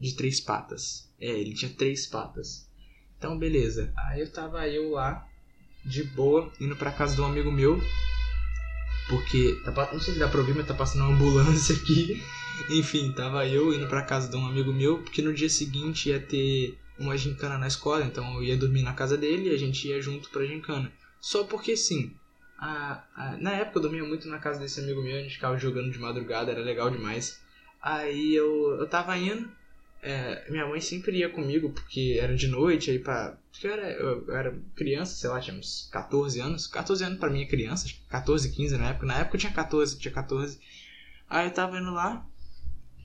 de três patas. É, ele tinha três patas. Então, beleza. Aí eu tava eu lá, de boa, indo pra casa de um amigo meu. Porque, tá, não sei se dá pra ouvir, mas tá passando uma ambulância aqui. Enfim, tava eu indo pra casa de um amigo meu, porque no dia seguinte ia ter uma gincana na escola, então eu ia dormir na casa dele e a gente ia junto pra gincana. Só porque sim. A, a- na época eu dormia muito na casa desse amigo meu, a gente ficava jogando de madrugada, era legal demais. Aí eu, eu tava indo, é, minha mãe sempre ia comigo, porque era de noite, aí pra. Porque eu era, eu, era criança, sei lá, tinha uns 14 anos. 14 anos pra mim é criança, acho que 14, 15 na época. Na época eu tinha 14, tinha 14. Aí eu tava indo lá,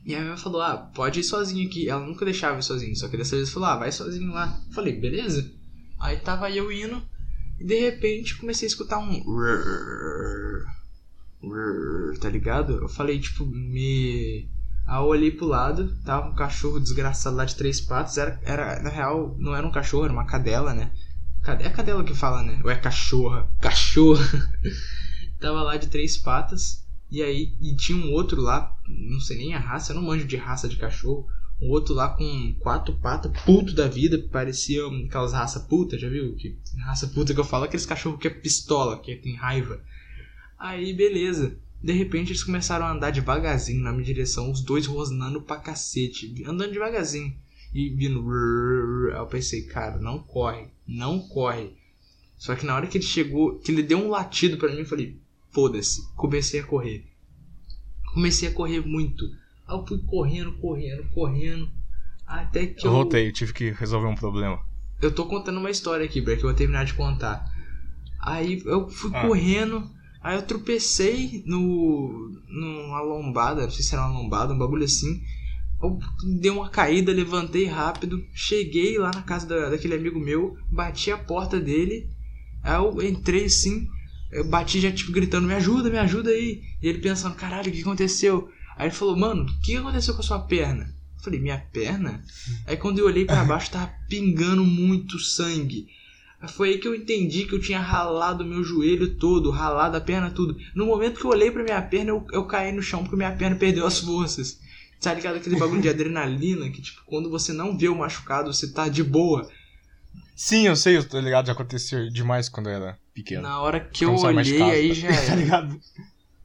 e a minha mãe falou, ah, pode ir sozinho aqui. Ela nunca deixava ir sozinho, só que dessa vez falou, ah, vai sozinho lá. Eu falei, beleza. Aí tava eu indo, e de repente comecei a escutar um. Tá ligado? Eu falei, tipo, me. Aí eu olhei pro lado, tava um cachorro desgraçado lá de três patas. Era, era, na real, não era um cachorro, era uma cadela, né? É a cadela que fala, né? Ou é cachorra? Cachorra! tava lá de três patas. E aí, e tinha um outro lá, não sei nem a raça, eu não manjo de raça de cachorro. Um outro lá com quatro patas, puto da vida, parecia aquelas raça puta, já viu? Que raça puta que eu falo, aqueles cachorros que é pistola, que tem raiva. Aí, beleza. De repente eles começaram a andar devagarzinho na minha direção, os dois rosnando pra cacete, andando devagarzinho. E vindo. Eu pensei, cara, não corre, não corre. Só que na hora que ele chegou, que ele deu um latido pra mim, eu falei, foda-se. Comecei a correr. Comecei a correr muito. Aí eu fui correndo, correndo, correndo. Até que Eu eu. voltei, eu tive que resolver um problema. Eu tô contando uma história aqui, Breck, que eu vou terminar de contar. Aí eu fui Ah. correndo, aí eu tropecei no. numa lombada, não sei se era uma lombada, um bagulho assim. Eu dei uma caída, levantei rápido, cheguei lá na casa da- daquele amigo meu, bati a porta dele, aí eu entrei assim, eu bati já tipo gritando, me ajuda, me ajuda aí. E ele pensando, caralho, o que aconteceu? Aí ele falou, mano, o que aconteceu com a sua perna? Eu falei, minha perna? Aí quando eu olhei pra baixo, tava pingando muito sangue. Foi aí que eu entendi que eu tinha ralado meu joelho todo, ralado a perna tudo. No momento que eu olhei pra minha perna, eu, eu caí no chão porque minha perna perdeu as forças. Tá ligado aquele bagulho de adrenalina que, tipo, quando você não vê o machucado, você tá de boa. Sim, eu sei, eu tô ligado, já aconteceu demais quando eu era pequeno. Na hora que eu Quando olhei, casa, aí tá- já Tá era. ligado?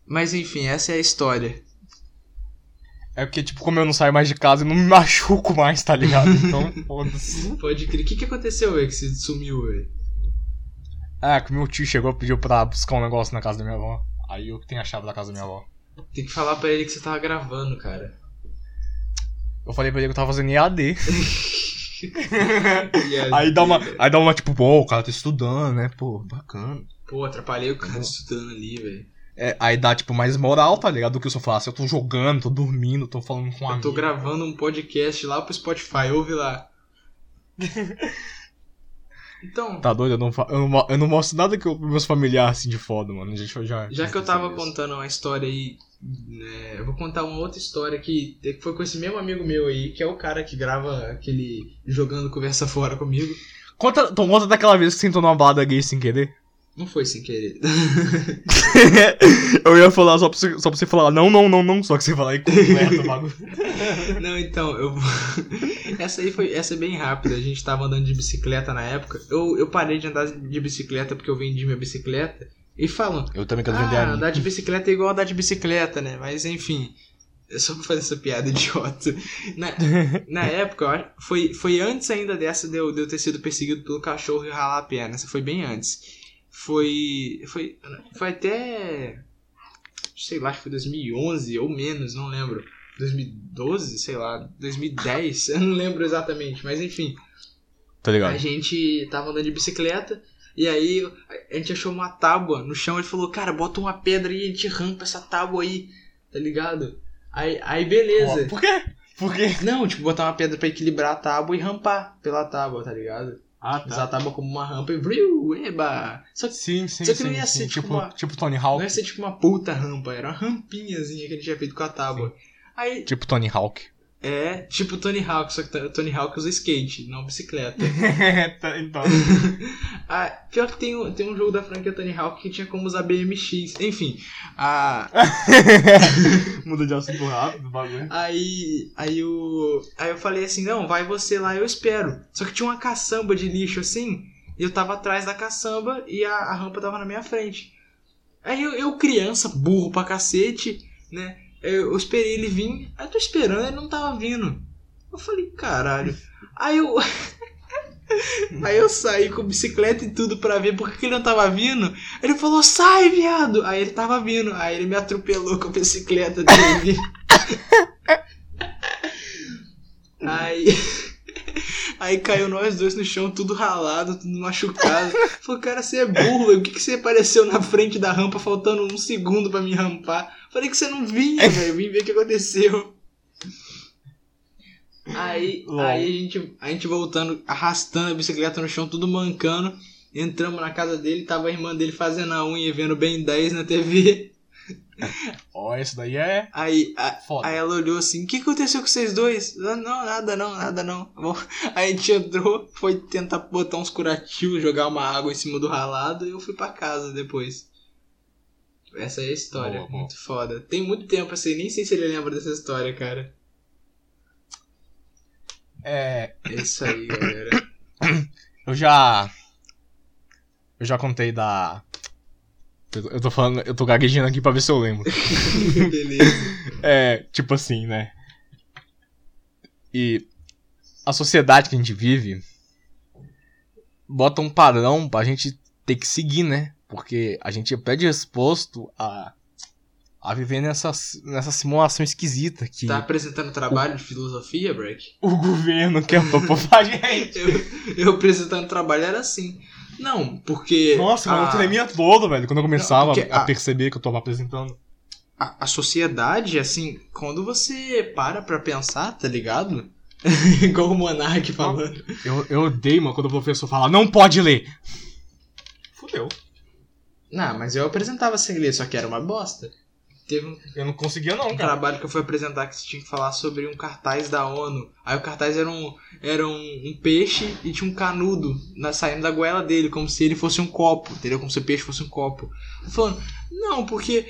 Mas enfim, essa é a história. É porque, tipo, como eu não saio mais de casa, eu não me machuco mais, tá ligado? Então, foda-se. Pode crer. O que, que aconteceu, velho, que você sumiu, velho? Ah, que meu tio chegou e pediu pra buscar um negócio na casa da minha avó. Aí eu que tenho a chave da casa da minha avó. Tem que falar pra ele que você tava gravando, cara. Eu falei pra ele que eu tava fazendo EAD. Aí dá uma, aí dá uma tipo, pô, o cara tá estudando, né? Pô, bacana. Pô, atrapalhei o cara estudando ali, velho. É, aí dá, tipo, mais moral, tá ligado? Do que se eu falasse, eu tô jogando, tô dormindo, tô falando com um Eu tô gravando um podcast lá pro Spotify, ouve lá. Então, Tá doido? Eu não, fa- eu não, eu não mostro nada que eu, pros meus familiares assim de foda, mano. A gente já. já que eu tava contou. contando uma história aí, né, eu vou contar uma outra história que que foi com esse mesmo amigo meu aí, que é o cara que grava aquele jogando conversa fora comigo. Conta, então, conta daquela vez que você entrou numa balada gay sem querer. Não foi sem querer. eu ia falar só pra, você, só pra você falar, não, não, não, não, só que você falar e completa o bagulho. Não, então, eu vou- Essa aí foi. Essa é bem rápida. A gente tava andando de bicicleta na época. Eu, eu parei de andar de bicicleta porque eu vendi minha bicicleta. E falam, Eu também quero vender a Ah, minha. andar de bicicleta é igual andar de bicicleta, né? Mas enfim, é só pra fazer essa piada idiota. Na, na época, eu foi, foi antes ainda dessa de eu, de eu ter sido perseguido pelo cachorro e ralar a perna. Essa foi bem antes. Foi. Foi, foi até. Sei lá, acho que foi 2011 ou menos, não lembro. 2012, sei lá, 2010, eu não lembro exatamente, mas enfim. Tá A ligado? gente tava andando de bicicleta e aí a gente achou uma tábua no chão. Ele falou, cara, bota uma pedra aí, a gente rampa essa tábua aí, tá ligado? Aí, aí beleza. Por quê? Por quê? Não, tipo, botar uma pedra pra equilibrar a tábua e rampar pela tábua, tá ligado? Ah, a tábua como uma rampa e vriu, eba. Só que Sim, sim, Só que sim. não ia sim. ser tipo tipo, uma- tipo Tony não Hawk. ia ser tipo uma puta rampa, era uma rampinhazinha que a gente tinha feito com a tábua. Aí, Tipo Tony Hawk. É tipo Tony Hawk, só que Tony Hawk usa skate, não bicicleta. Tá, então. ah, pior que tem, um- tem um jogo da franquia Tony Hawk que tinha como usar BMX. Enfim, a, Muda de assunto rápido, bagulho. Aí, aí, o, aí eu falei assim, não, vai você lá, eu espero. Só que tinha uma caçamba de lixo assim, e eu tava atrás da caçamba e a, a rampa tava na minha frente. Aí eu, eu, criança, burro pra cacete, né? Eu, esperei ele vir, aí eu tô esperando, ele não tava vindo. Eu falei, caralho. Aí eu. Aí eu saí com bicicleta e tudo pra ver por que ele não tava vindo. Ele falou, sai, viado! Aí ele tava vindo. Aí ele me atropelou com a bicicleta dele. Aí. Aí caiu nós dois no chão, tudo ralado, tudo machucado. Falei, cara, você é burro, velho. Por que, que você apareceu na frente da rampa faltando um segundo pra me rampar? Falei que você não vinha, velho. Vim ver o que aconteceu. Aí, aí a, gente, a gente voltando, arrastando a bicicleta no chão, tudo mancando. Entramos na casa dele, tava a irmã dele fazendo a unha e vendo bem 10 na TV. Ó, isso daí é Aí, a-. Aí ela olhou assim, o que aconteceu com vocês dois? Ah, Não, nada não, nada não. Bom, aí a gente entrou, foi tentar botar uns curativos, jogar uma água em cima do ralado e eu fui pra casa depois. Essa é a história, Boa, boa. muito foda. Tem muito tempo assim, nem sei se ele lembra dessa história, cara. É. É isso aí, galera. Eu já. Eu já contei da. Eu tô falando, eu tô gaguejando aqui pra ver se eu lembro. Beleza. É, tipo assim, né? E a sociedade que a gente vive bota um padrão pra gente ter que seguir, né? Porque a gente é predisposto a, a viver nessa, nessa simulação esquisita que Tá apresentando trabalho de filosofia, Break? o governo quer propor pra gente. Eu, eu apresentando trabalho era assim. Não, porque. Nossa, mano, a- eu tremia todo, velho, quando eu começava Não, a a- perceber que eu tava apresentando. a, a sociedade, assim, quando você para pra pensar, tá ligado? Igual o Monark falando. Eu, eu odeio, mano, quando o professor fala, não pode ler. Fudeu. Não, mas eu apresentava sem ler, só que era uma bosta. Teve um, Eu não conseguia não, um cara. trabalho que eu fui apresentar que você tinha que falar sobre um cartaz da ONU. Aí o cartaz era um, era um, um peixe e tinha um canudo na, saindo da goela dele, como se ele fosse um copo, entendeu? Como se o peixe fosse um copo. Eu Falando, não, porque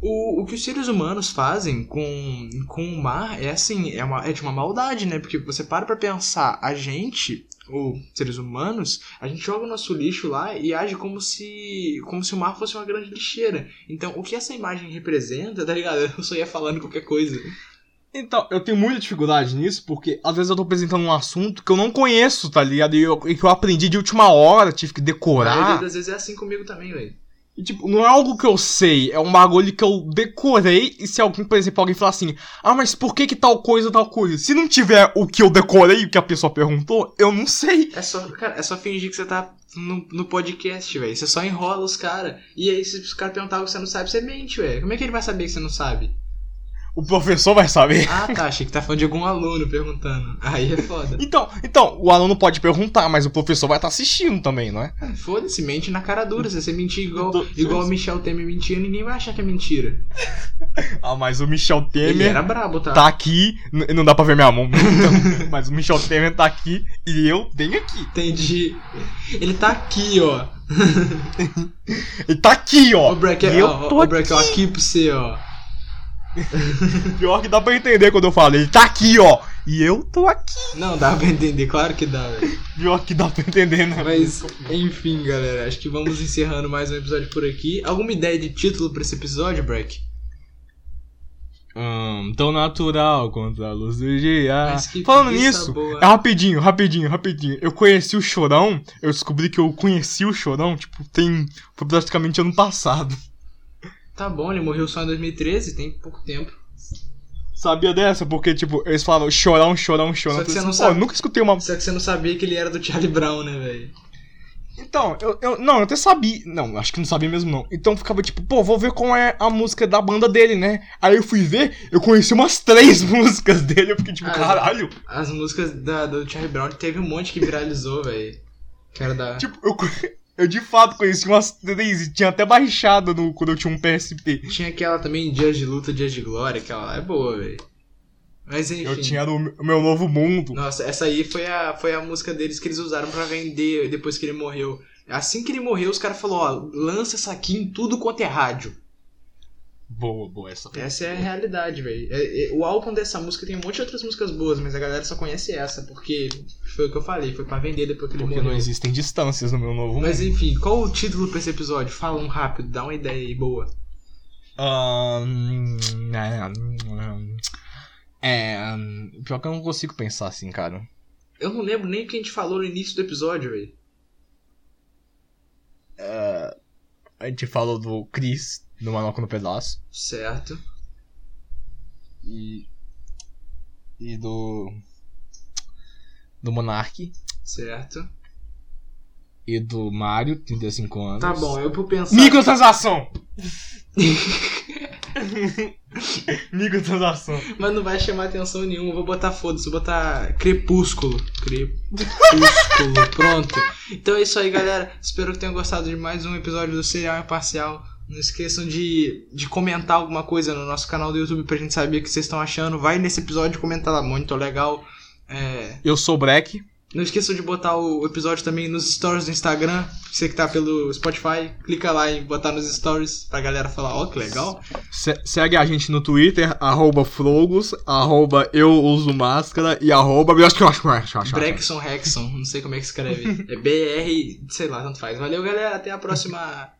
o, o que os seres humanos fazem com, com o mar é assim, é, uma, é de uma maldade, né? Porque você para pra pensar, a gente, ou seres humanos, a gente joga o nosso lixo lá e age como se como se o mar fosse uma grande lixeira. Então, o que essa imagem representa, tá ligado? Eu só ia falando qualquer coisa. Então, eu tenho muita dificuldade nisso, porque às vezes eu tô apresentando um assunto que eu não conheço, tá ligado? E, eu- e que eu aprendi de última hora, tive que decorar. das vezes é assim comigo também, velho. E, tipo, não é algo que eu sei, é um bagulho que eu decorei. E se alguém, por exemplo, alguém falar assim, ah, mas por que que tal coisa, tal coisa? Se não tiver o que eu decorei, o que a pessoa perguntou, eu não sei. É só, cara, é só fingir que você tá no, no podcast, velho. Você só enrola os caras. E aí, se os caras perguntarem o que você não sabe, você mente, velho. Como é que ele vai saber que você não sabe? O professor vai saber. Ah, tá. Achei que tá falando de algum aluno perguntando. Aí é foda. Então, então, o aluno pode perguntar, mas o professor vai estar assistindo também, não é? Foda-se, mente na cara dura. Se você mentir igual, tô- igual o Michel Temer mentia, ninguém vai achar que é mentira. Ah, mas o Michel Ele Temer era brabo, tá? tá aqui, não dá pra ver minha mão, então, mas o Michel Temer tá aqui e eu tenho aqui. Entendi. Ele tá aqui, ó. Ele tá aqui, ó. Ô, Breck, e eu ó, tô ó, Breck, ó, aqui. aqui pra você, ó. Pior que dá pra entender quando eu falo, ele tá aqui, ó. E eu tô aqui. Não, dá pra entender, claro que dá, velho. Pior que dá pra entender, né? Mas, enfim, galera, acho que vamos encerrando mais um episódio por aqui. Alguma ideia de título pra esse episódio, Breck? Hum, tão natural contra a luz do dia. Falando nisso, boa. é rapidinho, rapidinho, rapidinho. Eu conheci o Chorão, eu descobri que eu conheci o Chorão, tipo, tem. Foi praticamente ano passado. Tá bom, ele morreu só em 2013, tem pouco tempo. Sabia dessa? Porque, tipo, eles falavam chorão, chorão, chorão. Só que você não assim, sabe. Nunca escutei uma. Só que você não sabia que ele era do Charlie Brown, né, velho? Então, eu, eu. Não, eu até sabia. Não, acho que não sabia mesmo, não. Então ficava tipo, pô, vou ver qual é a música da banda dele, né? Aí eu fui ver, eu conheci umas três músicas dele. Eu fiquei tipo, Ah, caralho. As músicas da, do Charlie Brown teve um monte que viralizou, velho. Que era da. Tipo, eu, eu de fato conheci umas três e tinha até baixado no, quando eu tinha um PSP. Tinha aquela também, Dias de Luta, Dias de Glória, aquela lá é boa, velho. Mas enfim. Eu tinha o o meu novo mundo. Nossa, essa aí foi a, foi a música deles que eles usaram pra vender depois que ele morreu. Assim que ele morreu, os caras falaram, ó, lança essa aqui em tudo quanto é rádio. Boa, boa essa. Essa é a realidade, velho. É- é- o álbum dessa música tem um monte de outras músicas boas, mas a galera só conhece essa, porque foi o que eu falei, foi pra vender depois que ele Porque morreu. não existem distâncias no meu novo Mas mundo. enfim, qual o título pra esse episódio? Fala um rápido, dá uma ideia aí boa. Ahn, é. hum, Pior que eu não consigo pensar assim, cara. Eu não lembro nem o que a gente falou no início do episódio, velho. A gente falou do Chris, do Manoca no Pedaço. Certo. E. E do. Do Monark. Certo. E do Mario, 35 anos. Tá bom, eu vou pensar. Microtransação! Microtransação. Mas não vai chamar atenção nenhuma. Vou botar foda-se, vou botar crepúsculo. Crepúsculo. Pronto. Então é isso aí, galera. Espero que tenham gostado de mais um episódio do Serial Imparcial. Não esqueçam de, de comentar alguma coisa no nosso canal do YouTube pra gente saber o que vocês estão achando. Vai nesse episódio comentar lá, muito legal. É, Eu sou o Breck. não esqueçam de botar o episódio também nos stories do Instagram. Você que tá pelo Spotify, clica lá em botar nos stories pra galera falar, ó, que legal. Se- segue a gente no Twitter, arroba Frogos, arroba Eu Uso Máscara e arroba... Brexon Rexon, não sei como é que escreve. É BR, sei lá, tanto faz. Valeu, galera, até a próxima.